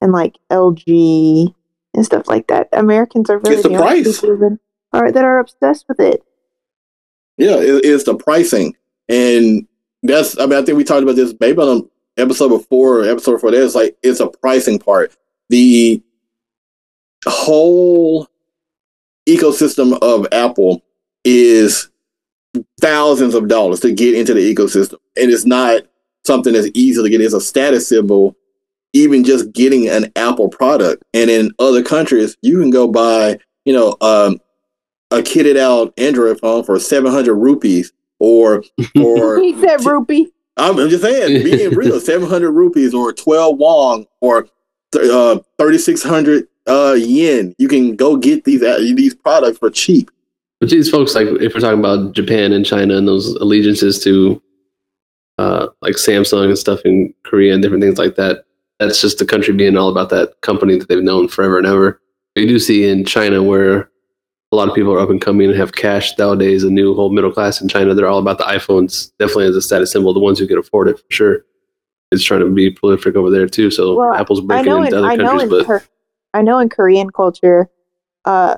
and like LG and stuff like that. Americans are very It's the the price. people that are that are obsessed with it. Yeah, it, it's the pricing, and that's. I mean, I think we talked about this maybe on episode before, or episode before that. It's like it's a pricing part. The whole ecosystem of Apple is thousands of dollars to get into the ecosystem, and it's not something that's easy to get. It's a status symbol. Even just getting an Apple product, and in other countries, you can go buy, you know, um, a kitted out Android phone for 700 rupees or or he said rupee. I'm, I'm just saying being real 700 rupees or 12 won or th- uh 3600 uh yen you can go get these uh, these products for cheap But these folks, like if we're talking about Japan and China and those allegiances to uh, like Samsung and stuff in Korea and different things like that. That's just the country being all about that company that they've known forever and ever. You do see in China where a lot of people are up and coming and have cash nowadays. A new whole middle class in China, they're all about the iPhones. Definitely as a status symbol. The ones who can afford it for sure. It's trying to be prolific over there too. So Well, Apple's breaking into in, other I countries, but I know in Korean culture, uh,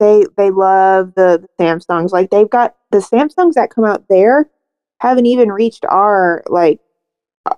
they they love the, the Samsungs. Like they've got the Samsungs that come out there haven't even reached our like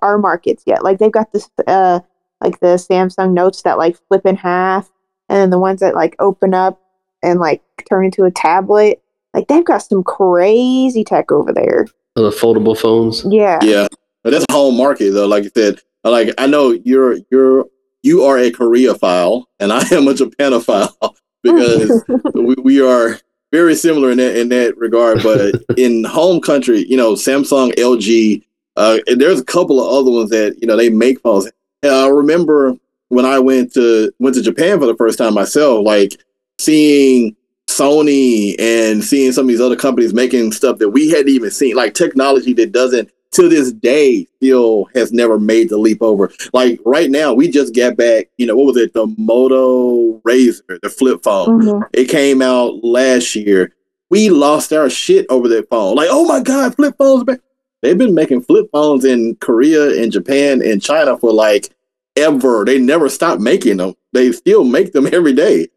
our markets yet. Like they've got this uh like the Samsung Notes that like flip in half, and then the ones that like open up and like turn into a tablet. Like they've got some crazy tech over there. the foldable phones. Yeah. Yeah, but that's home market though. Like you said, like I know you're you're you are a Koreaphile, and I am a Japanophile because we, we are very similar in that in that regard. But in home country, you know, Samsung, LG, uh, and there's a couple of other ones that you know they make phones. And I remember when I went to went to Japan for the first time myself, like seeing Sony and seeing some of these other companies making stuff that we hadn't even seen, like technology that doesn't to this day still has never made the leap over. Like right now, we just got back, you know, what was it? The Moto Razr, the flip phone. Mhm. It came out last year. We lost our shit over that phone. Like, oh my God, flip phones back. They've been making flip phones in Korea and Japan and China for like ever. They never stopped making them. They still make them every day.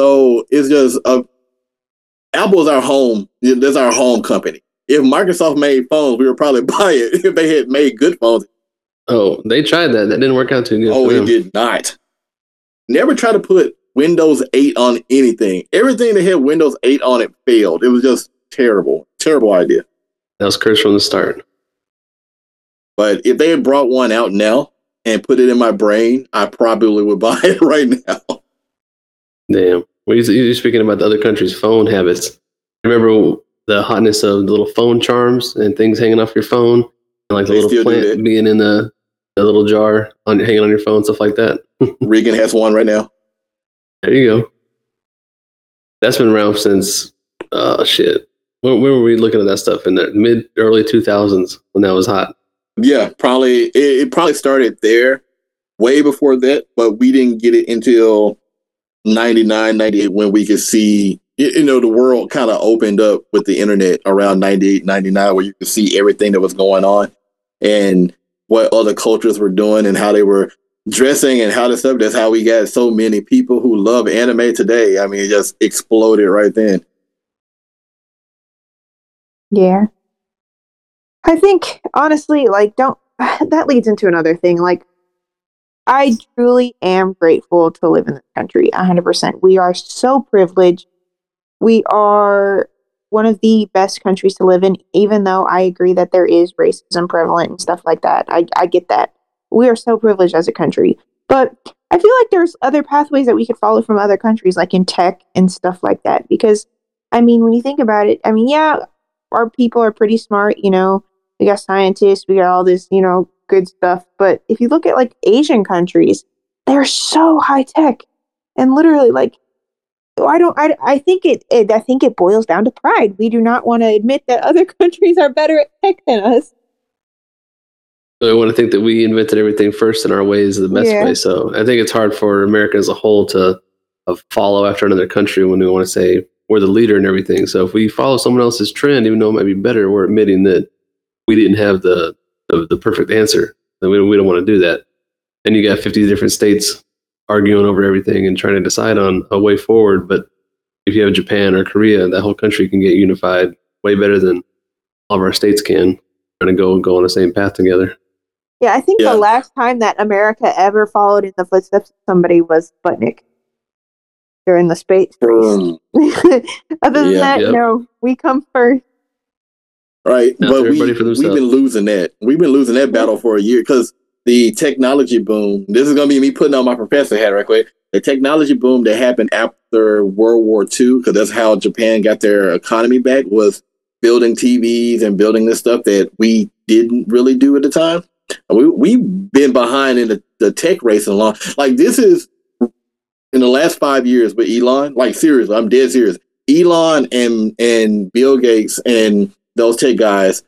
So it's just uh, Apple's our home. That's our home company. If Microsoft made phones, we would probably buy it. If they had made good phones, Oh, they tried that. That didn't work out too good. oh, it did not. Never try to put Windows 8 on anything. Everything that had Windows 8 on it failed. It was just terrible. Terrible idea. That was cursed from the start. But if they had brought one out now and put it in my brain, I probably would buy it right now. Damn. Well, you're speaking about the other countries' phone habits. Remember the hotness of the little phone charms and things hanging off your phone, and like the little plant being in the, the little jar on hanging on your phone, stuff like that. Regan has one right now. There you go. That's been around since uh shit. When, when were we looking at that stuff in the mid early two thousands when that was hot? Yeah, probably it, it probably started there way before that, but we didn't get it until 99, 98 when we could see you know the world kind of opened up with the internet around 98, 99 where you could see everything that was going on and what other cultures were doing and how they were dressing and how this stuff. That's how we got so many people who love anime today. I mean, it just exploded right then. Yeah. I think honestly, like don't that leads into another thing. Like I truly am grateful to live in this country 100%. We are so privileged. We are one of the best countries to live in even though I agree that there is racism prevalent and stuff like that. I I get that. We are so privileged as a country. But I feel like there's other pathways that we could follow from other countries like in tech and stuff like that because I mean, when you think about it, I mean, yeah, our people are pretty smart, you know. We got scientists, we got all this, you know, good stuff. But if you look at like Asian countries, they're so high tech. And literally like I don't I, I think it, it I think it boils down to pride. We do not want to admit that other countries are better at tech than us. I want to think that we invented everything first in our ways the best Yeah. way. So I think it's hard for America as a whole to uh, follow after another country when we want to say we're the leader and everything. So if we follow someone else's trend, even though it might be better, we're admitting that we didn't have the the, the perfect answer. And we don't, we don't want to do that. And you got 50 different states arguing over everything and trying to decide on a way forward. But if you have Japan or Korea, that whole country can get unified way better than all of our states can. Trying to go go on the same path together. Yeah, I think Yeah. the last time that America ever followed in the footsteps of somebody was Sputnik during the space race. Um, Other than Yeah. that, Yep. no, we come first. Right. Now but we, we've been losing that. We've been losing that battle for a year because the technology boom, this is going to be me putting on my professor hat right quick. The technology boom that happened after World War II, because that's how Japan got their economy back, was building TVs and building this stuff that we didn't really do at the time. We, we've been behind in the, the tech race a long. Like, this is in the last five years with Elon. Like, seriously, I'm dead serious. Elon and, and Bill Gates and those tech guys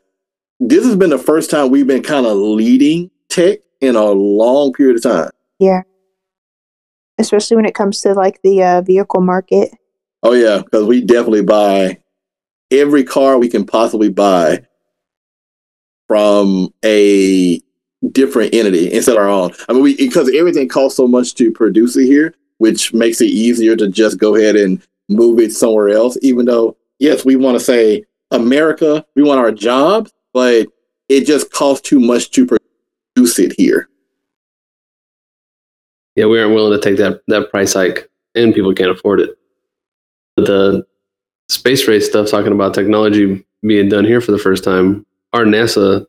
this has been the first time we've been kind of leading tech in a long period of time. Yeah. Especially when it comes to like the uh, vehicle market. Oh yeah, because we definitely buy every car we can possibly buy from a different entity instead of our own. I mean, we because everything costs so much to produce it here, which makes it easier to just go ahead and move it somewhere else. Even though, yes, we want to say America, we want our jobs, but it just costs too much to produce it here. Yeah, we aren't willing to take that that price hike, and people can't afford it. But the space race stuff, talking about technology being done here for the first time, our NASA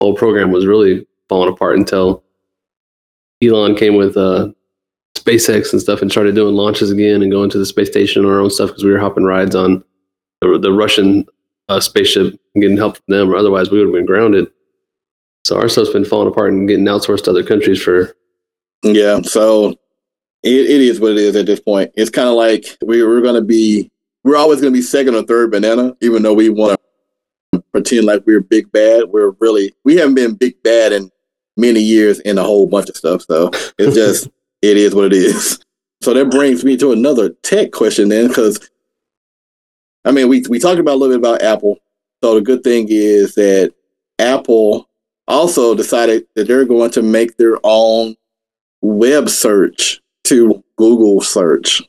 whole program was really falling apart until Elon came with uh, SpaceX and stuff and started doing launches again and going to the space station on our own stuff because we were hopping rides on the, the Russian uh, spaceship and getting help from them, or otherwise we would have been grounded. So our stuff's been falling apart and getting outsourced to other countries for. Yeah, so it, it is what it is at this point. It's kind of like we, we're going to be, we're always going to be second or third banana, even though we want to pretend like we're big bad. We're really, we haven't been big bad in many years in a whole bunch of stuff. So it's just, it is what it is. So that brings me to another tech question then, because I mean, we, we talked about a little bit about Apple. So the good thing is that Apple also decided that they're going to make their own web search to Google search.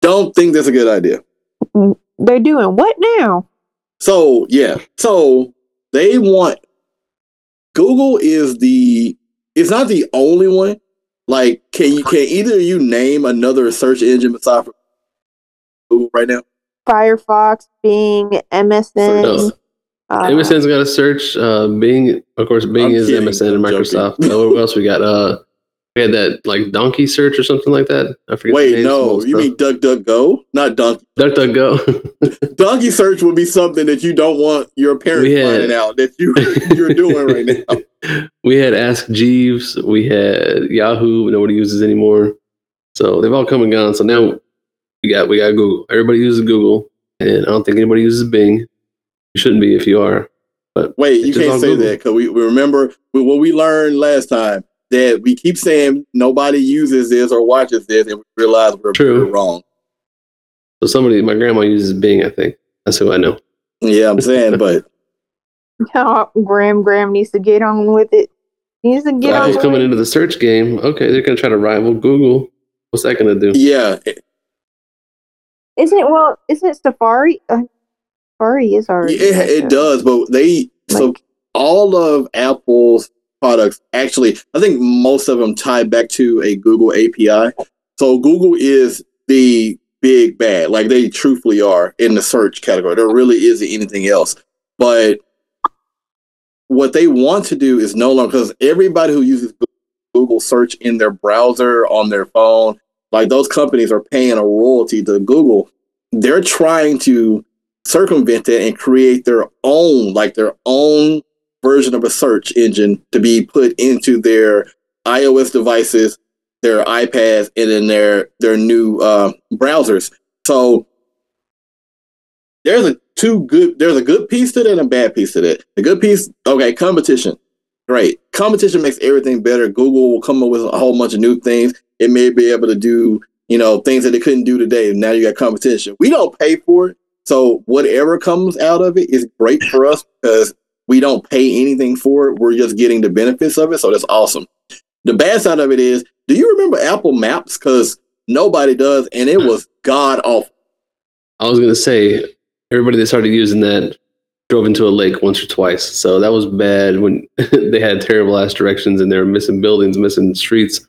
Don't think that's a good idea. Mm, they're doing what now? So, yeah. So they want Google is the it's not the only one. Like, can you can either of you name another search engine besides Google right now? Firefox, Bing, MSN. No. uh, MSN's got a search. Uh, Bing, of course, Bing I'm is kidding. MSN and Microsoft. joking. Uh, what else we got? Uh, we had that like donkey search or something like that. I forget. Wait, names of no, most you stuff. mean DuckDuckGo, not Donkey. DuckDuckGo? Donkey search would be something that you don't want your parents had- finding out that you you're doing right now. we had Ask Jeeves. We had Yahoo. Nobody uses anymore. So they've all come and gone. So now we got we got Google. Everybody uses Google, and I don't think anybody uses Bing. You shouldn't be if you are. But Wait, you can't say Google. that because we, we remember we- what we learned last time that we keep saying nobody uses this or watches this, and we realize we're, True. we're wrong. so somebody, my grandma uses Bing. I think that's who I know. Yeah, I'm saying, but Oh, Graham Graham needs to get on with it. He needs to get on Apple's coming into the search game. Okay, they're gonna try to rival Google. What's that gonna do? yeah, Isn't it well? Isn't it Safari? Uh, Safari is already. it, it does. But they so all of Apple's products actually, I think most of them tie back to a Google API. So Google is the big bad, like they truthfully are in the search category. There really isn't anything else. But what they want to do is no longer because everybody who uses Google search in their browser on their phone, like those companies are paying a royalty to Google. They're trying to circumvent that and create their own, like their own version of a search engine to be put into their iOS devices, their iPads, and in their their new uh, browsers. So there's a two good there's a good piece to that and a bad piece to that. The good piece, okay, competition. Great. Competition makes everything better. Google will come up with a whole bunch of new things. It may be able to do, you know, things that it couldn't do today. Now you got competition. We don't pay for it. So whatever comes out of it is great for us because we don't pay anything for it. We're just getting the benefits of it. So that's awesome. The bad side of it is, do you remember Apple Maps? Because nobody does, and it was god awful. I was gonna say everybody that started using that drove into a lake once or twice. So that was bad when they had terrible ass directions and they were missing buildings, missing streets.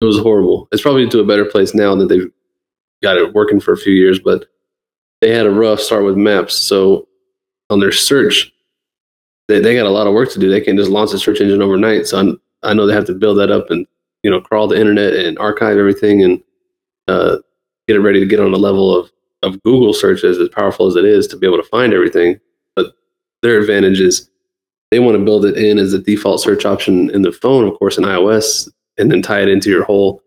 It was horrible. It's probably to a better place now that they've got it working for a few years, but they had a rough start with maps. So on their search, they, they got a lot of work to do. They can't just launch a search engine overnight. So I'm, I know they have to build that up and you know crawl the internet and archive everything and uh, get it ready to get on the level of of Google searches, as powerful as it is to be able to find everything. But their advantage is they want to build it in as a default search option in the phone, of course, in iOS, and then tie it into your whole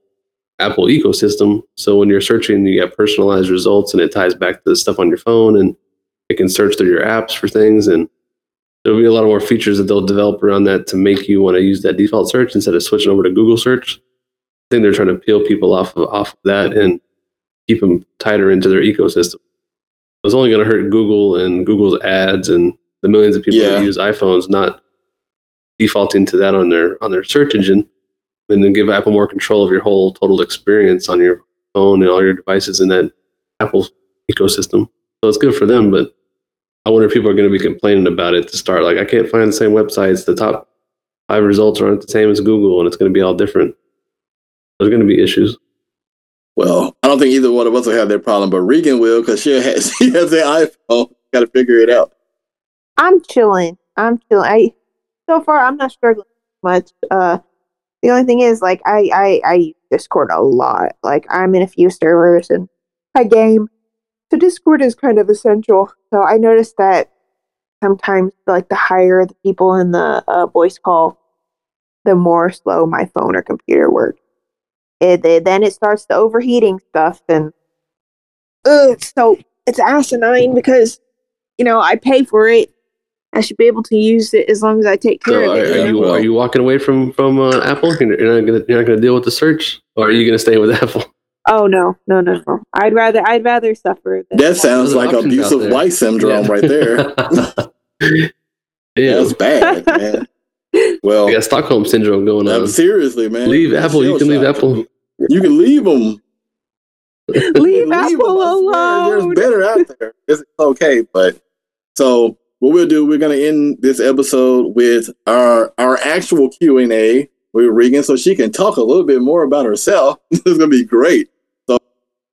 Apple ecosystem. So when you're searching, you get personalized results and it ties back to the stuff on your phone and it can search through your apps for things. And there'll be a lot more features that they'll develop around that to make you want to use that default search instead of switching over to Google search. I think they're trying to peel people off of off of that and keep them tighter into their ecosystem. It's only going to hurt Google and Google's ads and the millions of people Yeah. that use iPhones not defaulting to that on their on their search engine, and then give Apple more control of your whole total experience on your phone and all your devices in that Apple ecosystem. So it's good for them, but I wonder if people are going to be complaining about it to start. Like, I can't find the same websites. The top five results aren't the same as Google, and it's going to be all different. There's going to be issues. Well, I don't think either one of us will have that problem, but Regan will because she has she has an iPhone. Got to figure it out. I'm chilling. I'm chilling. I so far I'm not struggling much. Uh, the only thing is like I I I use Discord a lot. Like I'm in a few servers and I game. So Discord is kind of essential. So I noticed that sometimes like the higher the people in the uh, voice call, the more slow my phone or computer works. It, it then it starts the overheating stuff and ugh, so it's asinine because you know I pay for it I should be able to use it as long as I take care So of are, it. are you know? you are you walking away from from uh, Apple? You're not going to you're not going to deal with the search, or are you going to stay with Apple? Oh no, no, no, no! I'd rather I'd rather suffer. Than That sounds like options out abusive there. wife syndrome Yeah. right there. yeah, That's bad, man. Well, we got Stockholm syndrome going on. seriously, man. Leave Apple. You can leave Apple. You can leave them. leave leave Apple alone. There's better out there. It's okay, but so what we'll do, we're gonna end this episode with our our actual Q and A with Regan, so she can talk a little bit more about herself. this is gonna be great. So,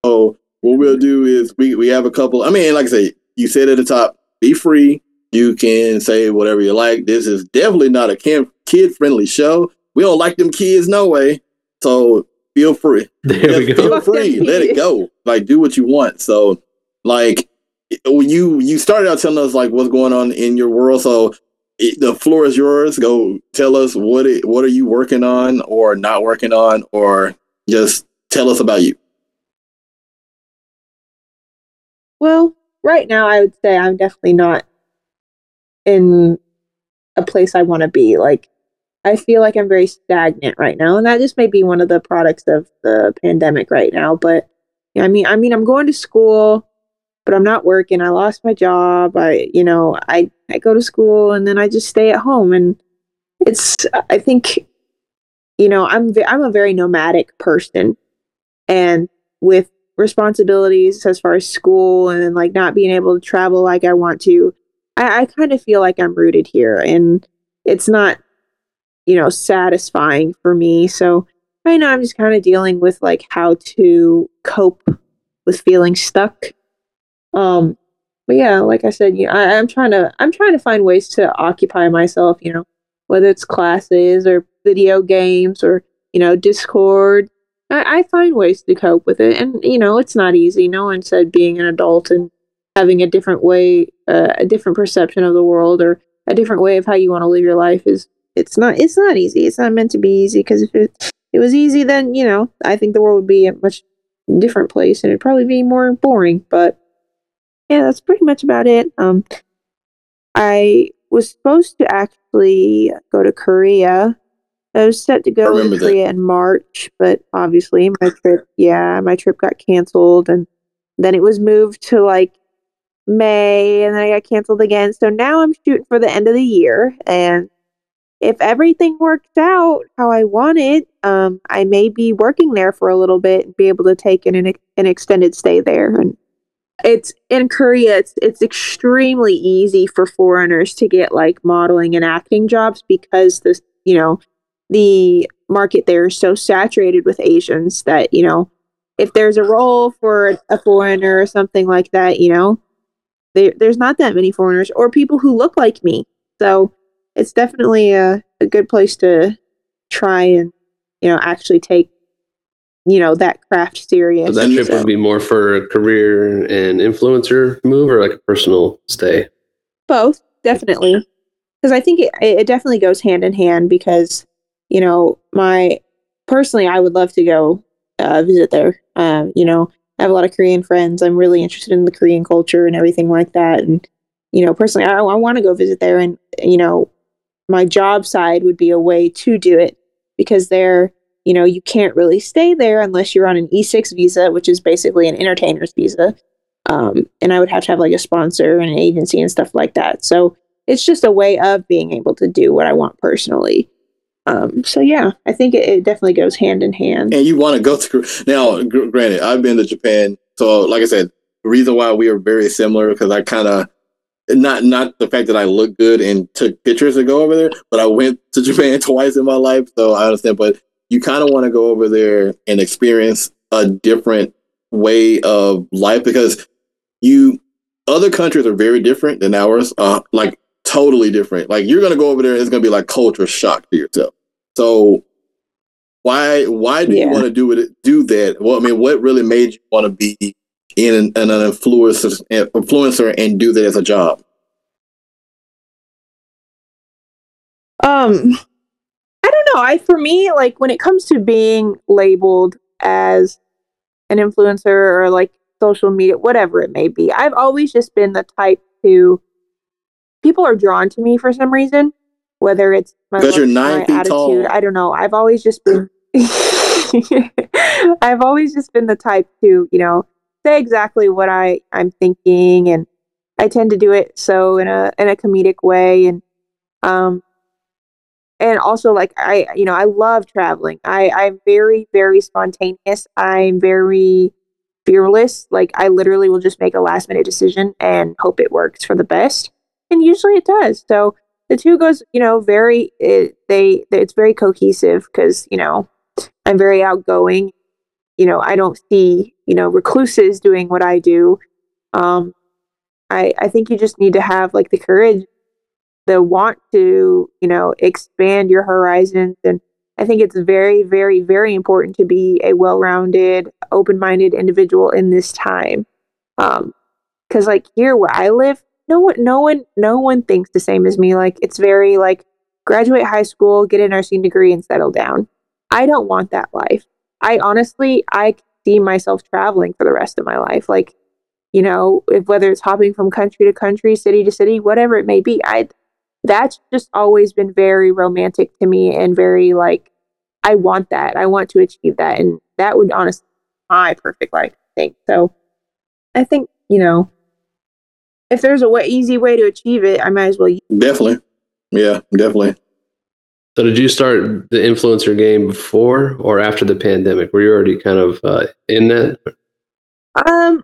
so what we'll do is we we have a couple. I mean, like I say, you said at the top, be free. You can say whatever you like. This is definitely not a kid friendly show. We don't like them kids no way. So feel free There we go. feel free. Let it go. Like do what you want. So like when you you started out telling us like what's going on in your world. So it, the floor is yours. Go tell us what it what are you working on or not working on or just tell us about you. Well, right now I would say I'm definitely not in a place I want to be. Like I feel like I'm very stagnant right now, and that just may be one of the products of the pandemic right now. But I mean, I mean, I'm going to school, but I'm not working. I lost my job. I, you know, I I go to school and then I just stay at home, and it's. I think, you know, I'm I'm a very nomadic person, and with responsibilities as far as school and then like not being able to travel like I want to, I, I kind of feel like I'm rooted here and it's not, you know, satisfying for me. So right now I'm just kind of dealing with like how to cope with feeling stuck. Um, but yeah, like I said, you know, I, I'm trying to I'm trying to find ways to occupy myself, you know, whether it's classes or video games or, you know, Discord I, I find ways to cope with it, and you know, it's not easy. No one said being an adult and having a different way, uh, a different perception of the world, or a different way of how you want to live your life is. It's not. It's not easy. It's not meant to be easy. Because if it, it was easy, then you know, I think the world would be a much different place, and it'd probably be more boring. But yeah, that's pretty much about it. Um, I was supposed to actually go to Korea I was set to go to that. Korea in March, but obviously my trip, yeah, my trip got canceled, and then it was moved to like May, and then I got canceled again. So now I'm shooting for the end of the year, and if everything works out how I want it, um, I may be working there for a little bit and be able to take an an extended stay there. And it's in Korea. It's it's extremely easy for foreigners to get like modeling and acting jobs because this, you know, the market there is so saturated with Asians that, you know, if there's a role for a foreigner or something like that, you know, there, there's not that many foreigners or people who look like me. So it's definitely a, a good place to try and, you know, actually take, you know, that craft serious. So that trip So- would be more for a career and influencer move, or like a personal stay. both definitely. Because i think it, it definitely goes hand in hand because you know my personally i would love to go uh, visit there. Um, you know i have a lot of korean friends. I'm really interested in the korean culture and everything like that. And you know, personally, I, I want to go visit there, and you know, my job side would be a way to do it because there, you know, you can't really stay there unless you're on an E6 visa, which is basically an entertainer's visa. Um, and I would have to have like a sponsor and an agency and stuff like that. So it's just a way of being able to do what I want personally. Um, so yeah, I think it, it, definitely goes hand in hand. And you want to go to now? Gr- granted, I've been to Japan, so like I said, the reason why we are very similar because I kind of not not the fact that I look good and took pictures to go over there, but I went to Japan twice in my life, so I understand. But you kind of want to go over there and experience a different way of life because you other countries are very different than ours. Uh, like totally different. Like you're gonna go over there, and it's gonna be like culture shock to yourself. So why why do yeah. you want to do it? Do that? Well, I mean, what really made you want to be in an, an influencer influencer and do that as a job? Um, know. I for me, like when it comes to being labeled as an influencer or like social media, whatever it may be, I've always just been the type to people are drawn to me for some reason, whether it's my, looks, you're nine my attitude. Tall. I don't know. I've always just been. I've always just been the type to, you know, say exactly what I I'm thinking, and I tend to do it so in a in a comedic way, and um, and also like I you know I love traveling. I I'm very very spontaneous. I'm very fearless. Like I literally will just make a last minute decision and hope it works for the best, and usually it does. So the two goes you know very it, they it's very cohesive because you know I'm very outgoing you know, I don't see, you know, recluses doing what I do. Um, I, I think you just need to have like the courage, the want to, you know, expand your horizons. And I think it's very, very, very important to be a well rounded, open minded individual in this time. Um, cause like here where I live, no one, no one, no one thinks the same as me. Like it's very like graduate high school, get a nursing degree and settle down. I don't want that life. I honestly, I see myself traveling for the rest of my life. Like, you know, if, whether it's hopping from country to country, city to city, whatever it may be, I that's just always been very romantic to me and very like I want that. I want to achieve that, and that would honestly my perfect life. I think so. I think you know, if there's a way, easy way to achieve it, I might as well. Definitely, yeah, definitely. So did you start the influencer game before or after the pandemic? Were you already kind of uh, in that? Um,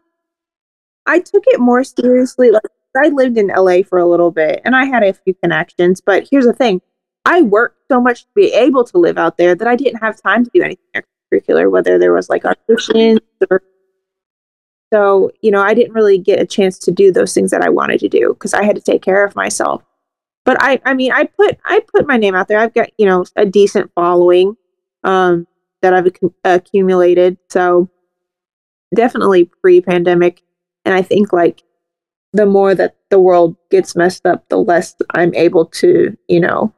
I took it more seriously. Like I lived in LA for a little bit, and I had a few connections. But here's the thing: I worked so much to be able to live out there that I didn't have time to do anything extracurricular. Whether there was like auditions or so, you know, I didn't really get a chance to do those things that I wanted to do because I had to take care of myself but I, I mean, I put, I put my name out there. I've got, you know, a decent following, um, that I've ac- accumulated. So definitely pre-pandemic. And I think like the more that the world gets messed up, the less I'm able to, you know,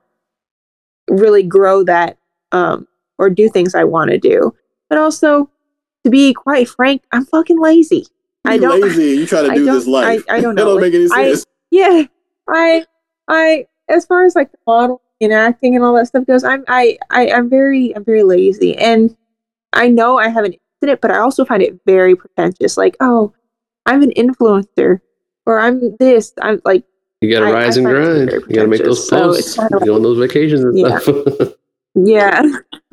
really grow that, um, or do things I want to do. But also, to be quite frank, I'm fucking lazy. You're I don't lazy. You try to do this life. I, I don't know. that don't like, make any sense. I, yeah, I I as far as like the model and acting and all that stuff goes, I'm I, I I'm very I'm very lazy. And I know I haven't did it, but I also find it very pretentious. Like, oh, I'm an influencer or I'm this. I'm like you gotta rise and grind. You gotta make those posts. So like, go on those vacations and yeah. stuff. yeah.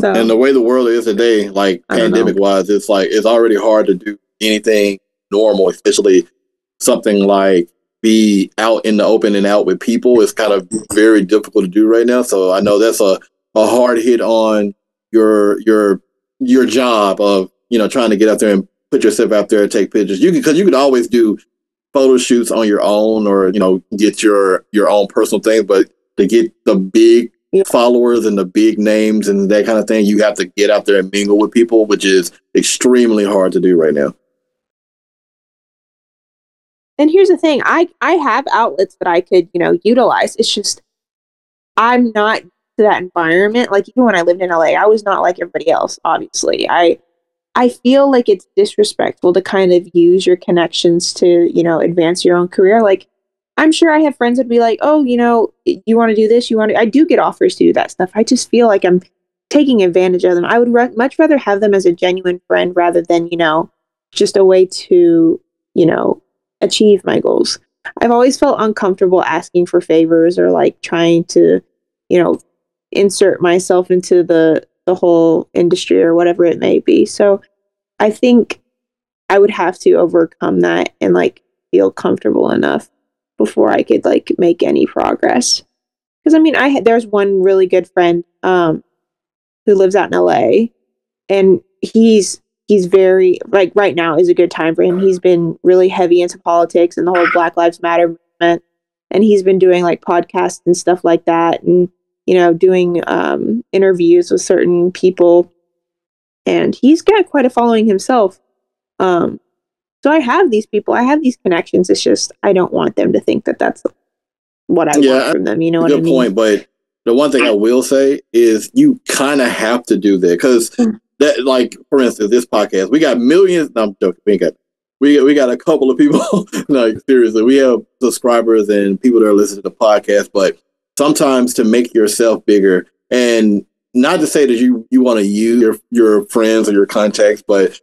so, and the way the world is today, like pandemic wise, it's like it's already hard to do anything normal, especially something like be out in the open and out with people is kind of very difficult to do right now. So I know that's a, a hard hit on your your your job of you know trying to get out there and put yourself out there and take pictures. You can because you could always do photo shoots on your own or you know get your your own personal things, but to get the big followers and the big names and that kind of thing, you have to get out there and mingle with people, which is extremely hard to do right now. And here's the thing i i have outlets that i could you know utilize. It's just i'm not to that environment. Like even when i lived in la i was not like everybody else obviously. I I feel like it's disrespectful to kind of use your connections to, you know, advance your own career. Like, I'm sure I have friends that be like, oh, you know, you want to do this? You want to? I do get offers to do that stuff. I just feel like I'm taking advantage of them. I would re- much rather have them as a genuine friend rather than, you know, just a way to, you know, achieve my goals. I've always felt uncomfortable asking for favors or like trying to, you know, insert myself into the the whole industry or whatever it may be. So I think I would have to overcome that and like feel comfortable enough before I could like make any progress. Because I mean, I there's one really good friend um, who lives out in LA, and he's he's very like right now is a good time for him. He's been really heavy into politics and the whole Black Lives Matter movement, and he's been doing like podcasts and stuff like that, and you know, doing um, interviews with certain people. And he's got quite a following himself. Um, so I have these people, I have these connections. It's just I don't want them to think that that's what I yeah, want from them. You know what I mean? Good point. But the one thing I will say is you kind of have to do that because mm. that, like, for instance, this podcast, we got millions. No, I'm joking. We ain't got. We we got a couple of people. like seriously, we have subscribers and people that are listening to the podcast. But sometimes to make yourself bigger and not to say that you you want to use your your friends or your contacts, but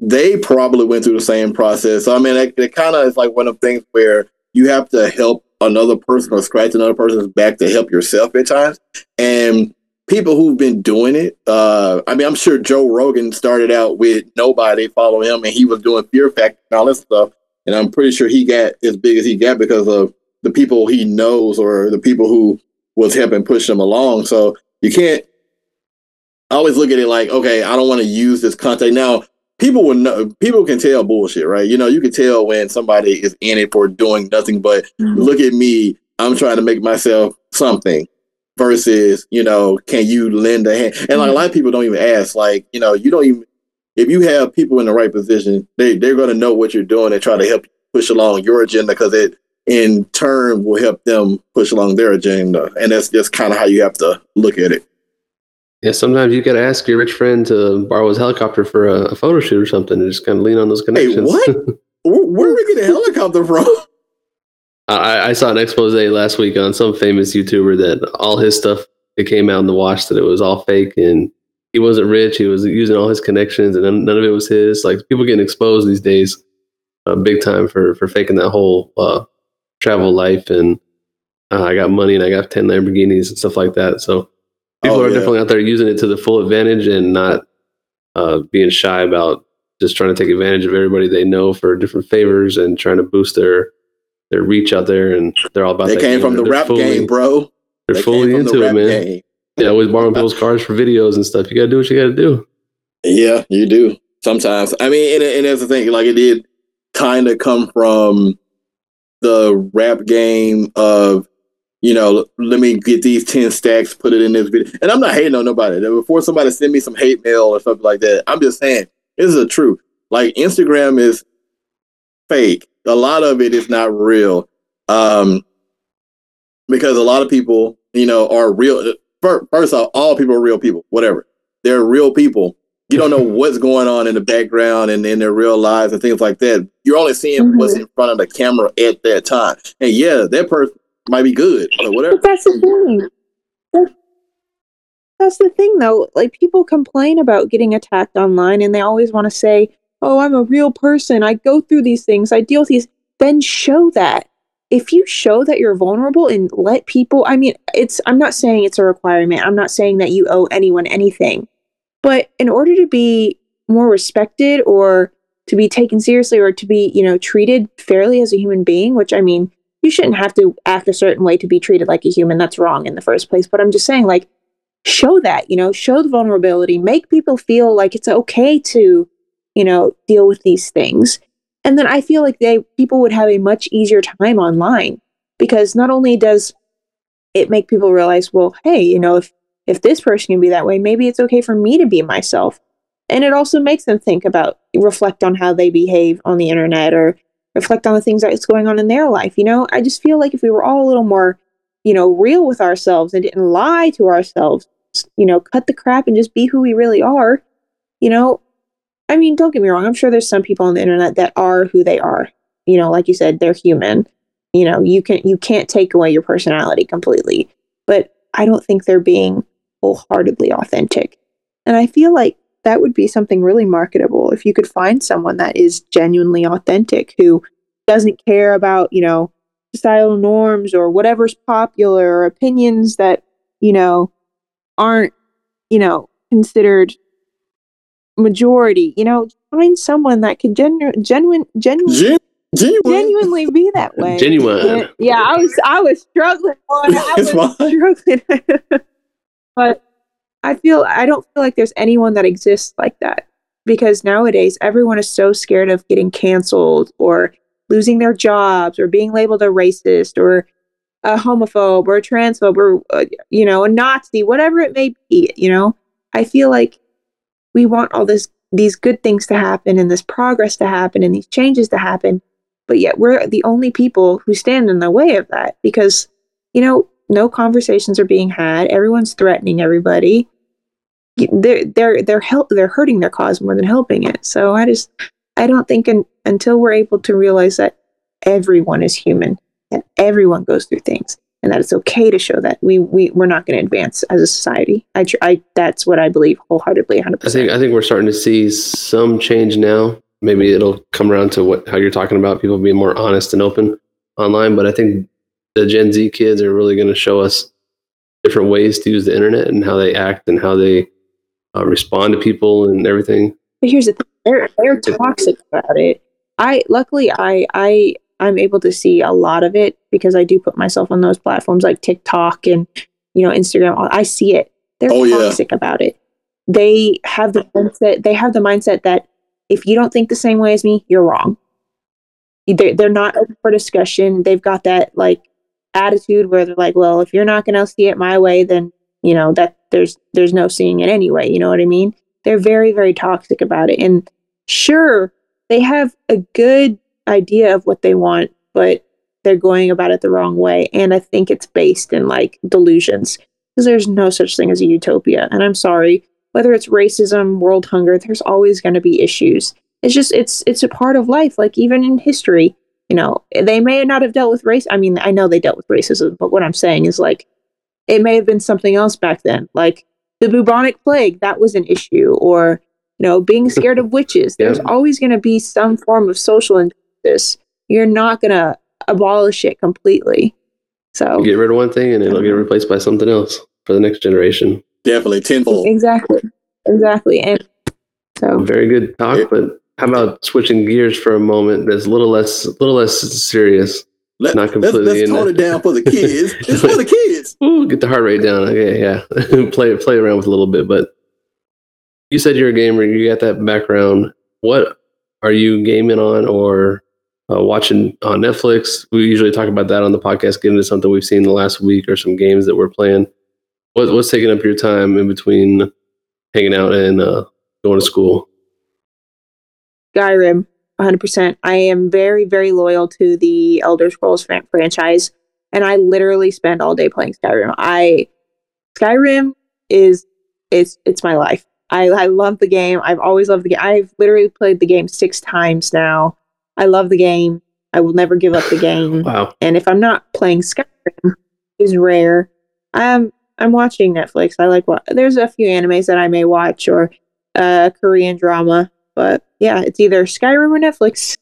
they probably went through the same process. So, I mean, it, it kind of is like one of the things where you have to help another person or scratch another person's back to help yourself at times. And people who've been doing it, uh, I mean, I'm sure Joe Rogan started out with nobody following him, and he was doing Fear Factor and all this stuff. And I'm pretty sure he got as big as he got because of the people he knows or the people who was helping push him along. So you can't always look at it like, okay, I don't want to use this contact. Now, people will know people can tell bullshit, right? You know, you can tell when somebody is in it for doing nothing but mm-hmm. look at me, I'm trying to make myself something versus, you know, can you lend a hand? And like a mm-hmm. lot of people don't even ask, like, you know, you don't even if you have people in the right position, they, they're gonna know what you're doing and try to help you push along your agenda because it in turn will help them push along their agenda. And that's just kind of how you have to look at it. Yeah, sometimes you got to ask your rich friend to borrow his helicopter for a, a photo shoot or something and just kind of lean on those connections. Hey, what? where, where are we getting a helicopter from? I, I, saw an expose last week on some famous YouTuber that all his stuff it came out in the wash that it was all fake and he wasn't rich. He was using all his connections and none, none of it was his. Like people getting exposed these days, uh, big time for for faking that whole uh, travel life and uh, I got money and I got 10 Lamborghinis and stuff like that. So people oh, are yeah. definitely out there using it to the full advantage and not uh, being shy about just trying to take advantage of everybody they know for different favors and trying to boost their their reach out there. And they're all about they came game. from the they're rap fully, game, bro. They're they fully into it, man. Game. Yeah, always borrowing people's cars for videos and stuff. You got to do what you got to do. Yeah, you do. Sometimes. I mean, and, and that's the thing. Like, it did kind of come from the rap game of you know, let me get these 10 stacks, put it in this video. And I'm not hating on nobody. Before somebody send me some hate mail or something like that, I'm just saying, this is the truth. Like Instagram is fake. A lot of it is not real. Um, because a lot of people, you know, are real. First off, all people are real people, whatever. They're real people you don't know what's going on in the background and in their real lives and things like that. You're only seeing mm-hmm. what's in front of the camera at that time. And yeah, that person might be good or whatever. But that's the thing. That's, that's the thing, though. Like people complain about getting attacked online, and they always want to say, "Oh, I'm a real person. I go through these things. I deal with these." Then show that. If you show that you're vulnerable and let people, I mean, it's. I'm not saying it's a requirement. I'm not saying that you owe anyone anything but in order to be more respected or to be taken seriously or to be, you know, treated fairly as a human being, which I mean, you shouldn't have to act a certain way to be treated like a human. That's wrong in the first place. But I'm just saying, like, show that, you know, show the vulnerability, make people feel like it's okay to, you know, deal with these things. And then I feel like they people would have a much easier time online because not only does it make people realize, well, hey, you know, if if this person can be that way, maybe it's okay for me to be myself. And it also makes them think about, reflect on how they behave on the internet or reflect on the things that's going on in their life. You know, I just feel like if we were all a little more, you know, real with ourselves and didn't lie to ourselves, you know, cut the crap and just be who we really are, you know, I mean, don't get me wrong. I'm sure there's some people on the internet that are who they are. You know, like you said, they're human. You know, you can you can't take away your personality completely, but I don't think they're being wholeheartedly authentic. And I feel like that would be something really marketable if you could find someone that is genuinely authentic who doesn't care about, you know, societal norms or whatever's popular or opinions that, you know, aren't, you know, considered majority. You know, find someone that can genu- genuine, genuine, Gen- genuine. genuinely be that way. Genuine. Yeah, I was I was struggling. I was struggling. but I feel I don't feel like there's anyone that exists like that because nowadays everyone is so scared of getting canceled or losing their jobs or being labeled a racist or a homophobe or a transphobe or uh, you know a Nazi, whatever it may be. You know, I feel like we want all this these good things to happen and this progress to happen and these changes to happen but yet we're the only people who stand in the way of that because you know no conversations are being had everyone's threatening everybody they're they're they're help they're hurting their cause more than helping it so i just i don't think un, until we're able to realize that everyone is human and everyone goes through things and that it's okay to show that we we we're not going to advance as a society i tr- i that's what i believe wholeheartedly 100% I think I think we're starting to see some change now. Maybe it'll come around to what how you're talking about people being more honest and open online. But I think the Gen Z kids are really going to show us different ways to use the internet and how they act and how they uh, respond to people and everything. But here's the thing: they're they're toxic about it. I luckily I I I'm able to see a lot of it because I do put myself on those platforms like TikTok and you know Instagram. I see it. They're Oh, yeah. toxic about it. They have the mindset. They have the mindset that if you don't think the same way as me, you're wrong. They're, they're not open for discussion. They've got that like attitude where they're like, well, if you're not going to see it my way, then you know that there's there's no seeing it anyway. You know what I mean? They're very very toxic about it. And sure, they have a good idea of what they want, but they're going about it the wrong way. And I think it's based in like delusions because there's no such thing as a utopia. And I'm sorry, whether it's racism, world hunger, there's always going to be issues. It's just it's it's a part of life. Like even in history, you know, they may not have dealt with race. I mean, I know they dealt with racism, but what I'm saying is like it may have been something else back then, like the bubonic plague. That was an issue, or you know, being scared of witches. There's Yeah. always going to be some form of social injustice. You're not going to abolish it completely. So You get rid of one thing and it'll get um, replaced by something else for the next generation. Definitely tenfold. exactly, exactly, and so Very good talk, Yeah. but how about switching gears for a moment? That's a little less, a little less serious. Let, Not let's, completely let's tone the- it down for the kids. it's for the kids. Ooh, get the heart rate down. Okay, yeah. play play around with a little bit, but you said you're a gamer. You got that background. What are you gaming on or uh, watching on Netflix? We usually talk about that on the podcast. Get into something we've seen the last week or some games that we're playing. What, what's taking up your time in between hanging out and uh, going to school? Skyrim, 100%. I am very, very loyal to the Elder Scrolls fran- franchise, and I literally spend all day playing Skyrim. I Skyrim is it's it's my life. I, I love the game. I've always loved the game. I've literally played the game six times now. I love the game. I will never give up the game. Wow. And if I'm not playing Skyrim, is rare. Um, I'm watching Netflix. I like what there's a few animes that I may watch or uh, Korean drama, but yeah, it's either Skyrim or Netflix.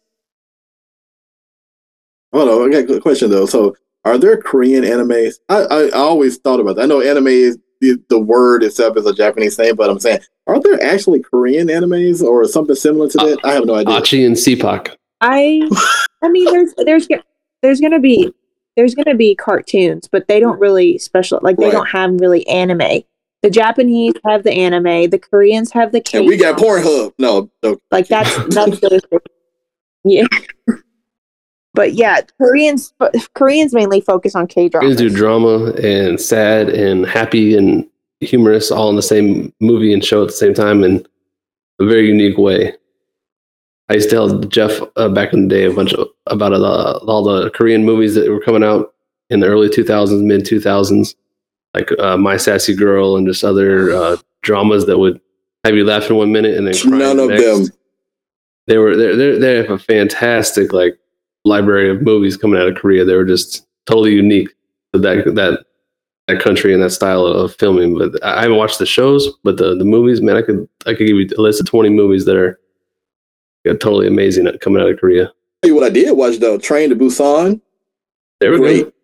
Hold on, I got a good question though. So, are there Korean animes? I, I, I always thought about that. I know anime is the, the word itself is a Japanese thing, but I'm saying, are there actually Korean animes or something similar to that? I have no idea. Achi and Ssipak. I, I mean, there's there's there's gonna be there's gonna be cartoons, but they don't really special like they Right. don't have really anime. The Japanese have the anime. The Koreans have the. and we got K-drama. Pornhub. No, no. Like that's that's the yeah. But yeah, Koreans Koreans mainly focus on K drama. Koreans do drama and sad and happy and humorous all in the same movie and show at the same time in a very unique way. I used to tell Jeff uh, back in the day a bunch of, about uh, all the Korean movies that were coming out in the early 2000s, mid 2000s, like uh, My Sassy Girl and just other uh, dramas that would have you laughing one minute and then crying None the of next. them. they were they they they have a fantastic like library of movies coming out of Korea. They were just totally unique to that that that country and that style of filming. But I haven't watched the shows, but the the movies, man, I could I could give you a list of twenty movies that are yeah, totally amazing coming out of Korea. Tell you what I did watch though, Train to Busan. They were Great. great.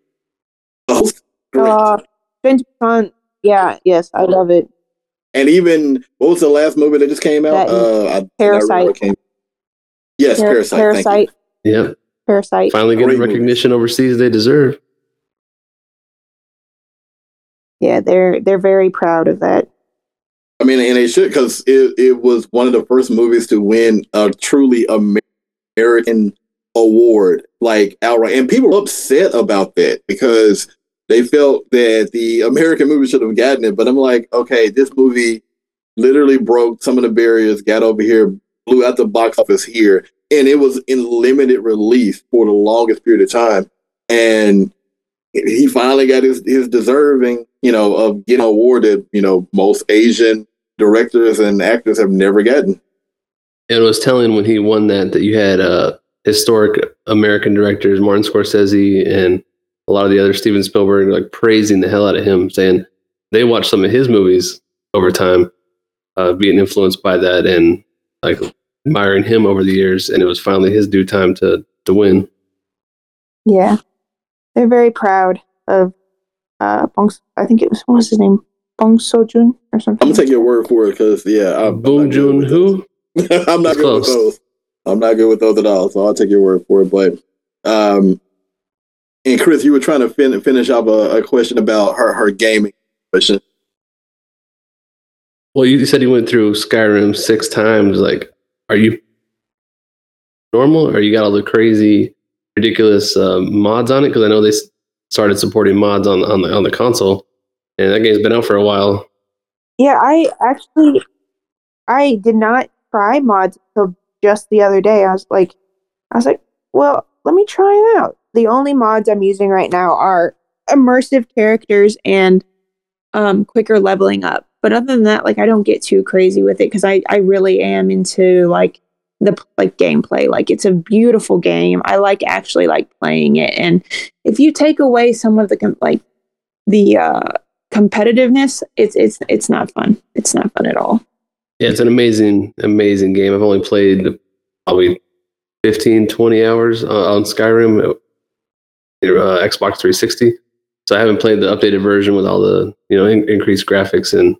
Oh, great. Uh, Train to Busan, yeah, yes, I love it. and even what was the last movie that just came out? That- Uh, I, I Parasite. what came- Yes, Par- Parasite. Parasite, Yeah, Parasite. finally getting Great the movies. recognition overseas they deserve. Yeah, they're they're very proud of that. I mean, and they should because it, it was one of the first movies to win a truly American award, like outright. And people were upset about that because they felt that the American movie should have gotten it. But I'm like, okay, this movie literally broke some of the barriers, got over here, blew out the box office here, and it was in limited release for the longest period of time. And he finally got his his deserving, you know, of getting an award that you know most Asian directors and actors have never gotten. It was telling when he won that that you had uh, historic American directors, Martin Scorsese and a lot of the other Steven Spielberg, like praising the hell out of him, saying they watched some of his movies over time, uh, being influenced by that and like admiring him over the years. And it was finally his due time to to win. Yeah, they're very proud of uh Bong. I think it was what was his name, Bong Sojun or something. I'm gonna take your word for it because yeah, I'm, I'm not good with Who? I'm not It's good with close. those. I'm not good with those at all. So I'll take your word for it. But um, and Chris, you were trying to fin- finish up a, a question about her her gaming question. Well, you said you went through Skyrim six times. Like, are you normal, or you got all the crazy, ridiculous uh, mods on it? Because I know they s- started supporting mods on on the on the console, and that game's been out for a while. Yeah, I actually I did not try mods until just the other day. I was like I was like, well, let me try it out. The only mods I'm using right now are immersive characters and um quicker leveling up. But other than that, like I don't get too crazy with it because I I really am into like the like gameplay. Like it's a beautiful game. I like actually like playing it. And if you take away some of the com- like the uh competitiveness, it's it's it's not fun. It's not fun at all. Yeah, it's an amazing, amazing game. I've only played probably 15, 20 hours uh, on Skyrim, uh, Xbox 360. So I haven't played the updated version with all the you know in- increased graphics and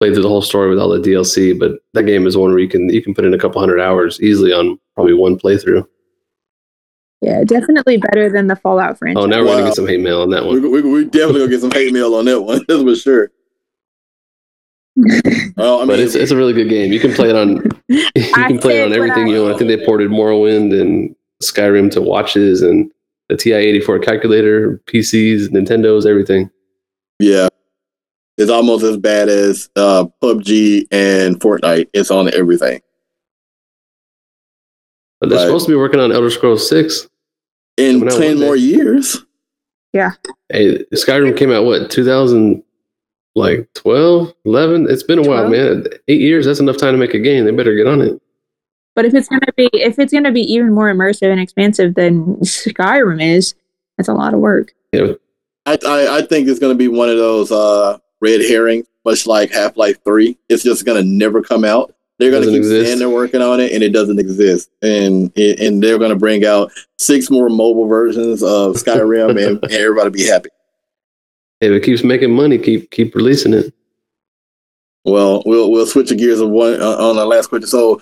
played through the whole story with all the DLC. But that game is one where you can you can put in a couple hundred hours easily on probably one playthrough. Yeah, definitely better than the Fallout franchise. Oh, now we're gonna get some hate mail on that one. we, we definitely gonna get some hate mail on that one. That's for sure. Oh, I mean, But it's it's a really good game. You can play it on you I can play it on everything I- you want. I think they ported Morrowind and Skyrim to watches and the TI eighty four calculator, PCs, Nintendos, everything. yeah, it's almost as bad as uh, PUBG and Fortnite. It's on everything. But they're Right. supposed to be working on Elder Scrolls Six. In ten out ten one day. more years. Yeah. Hey, Skyrim came out what 2000 like 12, 11? It's been a while, man. 8 years, that's enough time to make a game. They better get on it. But if it's gonna be if it's gonna be even more immersive and expansive than Skyrim is, that's a lot of work. You know, I, I I think it's gonna be one of those uh, red herrings, much like Half Life Three. It's just gonna never come out. They're gonna keep exist. saying they're working on it, and it doesn't exist. And and they're gonna bring out six more mobile versions of Skyrim, and, and everybody be happy. if it keeps making money, keep keep releasing it. Well, we'll we'll switch the gears of one uh, on the last question. So,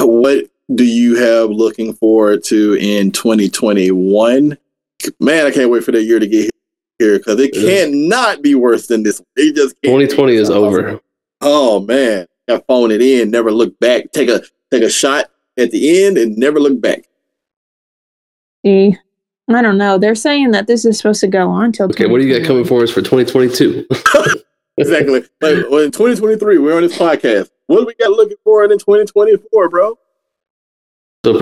what do you have looking forward to in 2021? Man, I can't wait for that year to get here because it It is. cannot be worse than this. It just can't be. 2020 is over. Oh man, I phone it in, never look back. Take a take a shot at the end and never look back. See, I don't know. They're saying that this is supposed to go on till. Okay, what do you got coming for us for 2022? Exactly. like well, in 2023, we're on this podcast. What do we got looking for in 2024, bro? So,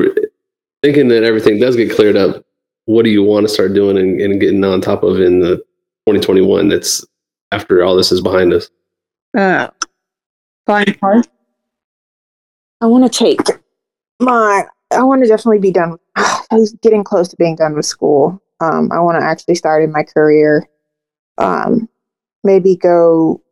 thinking that everything does get cleared up, what do you want to start doing and, and getting on top of in the 2021? That's after all this is behind us. Uh, flying cars. I want to take my I want to definitely be done. I was getting close to being done with school. Um, I want to actually start in my career. Um, maybe go.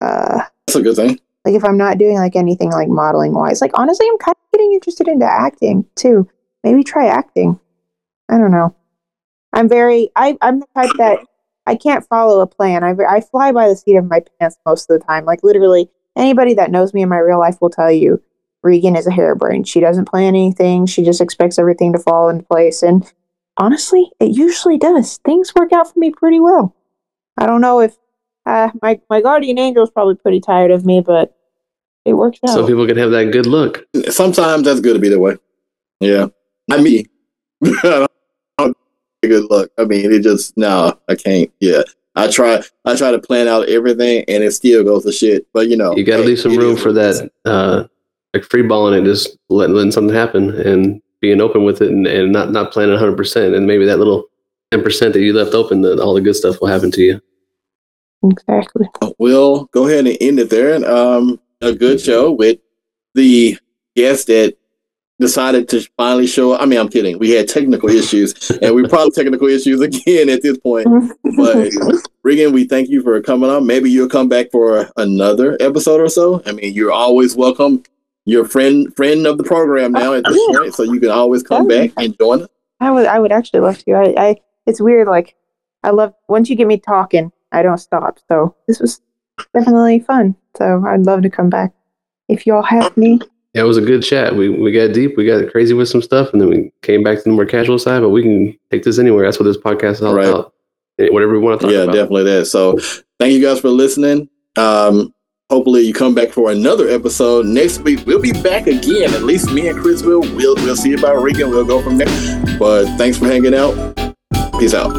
Uh, That's a good thing. Like if I'm not doing like anything like modeling wise, like honestly, I'm kind of getting interested into acting too. Maybe try acting. I don't know. I'm very. I I'm the type that I can't follow a plan. I I fly by the seat of my pants most of the time. Like literally, anybody that knows me in my real life will tell you Regan is a harebrain. She doesn't plan anything. She just expects everything to fall into place. And honestly, it usually does. Things work out for me pretty well. I don't know if uh, my my guardian angel is probably pretty tired of me, but it works out. Some people can have that good look. Sometimes that's good to be the way. Yeah. Not me. I don't good luck. I mean, it just no, I can't. Yeah. I try I try to plan out everything and it still goes to shit. But you know You got to hey, leave some room for what it is. that, uh, like free balling it, just letting, letting something happen and being open with it and, and not, not planning 100%. And maybe that little 10% that you left open, that all the good stuff will happen to you. exactly. We'll go ahead and end it there. And um, a good show with the guest that decided to finally show up. I mean, I'm kidding. We had technical issues, and we probably technical issues again at this point. But Regan, we thank you for coming on. Maybe you'll come back for another episode or so. I mean, you're always welcome. You're a friend friend of the program now at this point, so you can always come back and join us. I would I would actually love to. I, I it's weird, like I love once you get me talking, I don't stop. So this was definitely fun. So I'd love to come back if y'all have me. Yeah, it was a good chat. We we got deep, we got crazy with some stuff, and then we came back to the more casual side. But we can take this anywhere. That's what this podcast is all right. about. Eh, whatever we want to talk yeah, about. Yeah, definitely that. So thank you guys for listening. Um, hopefully you come back for another episode next week. We'll be back again. At least me and Chris will. We'll we'll see about Regan. We'll go from there. But thanks for hanging out. Peace out.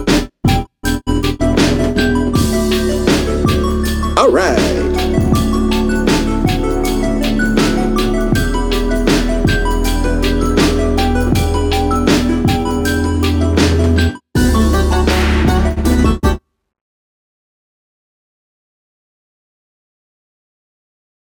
All right.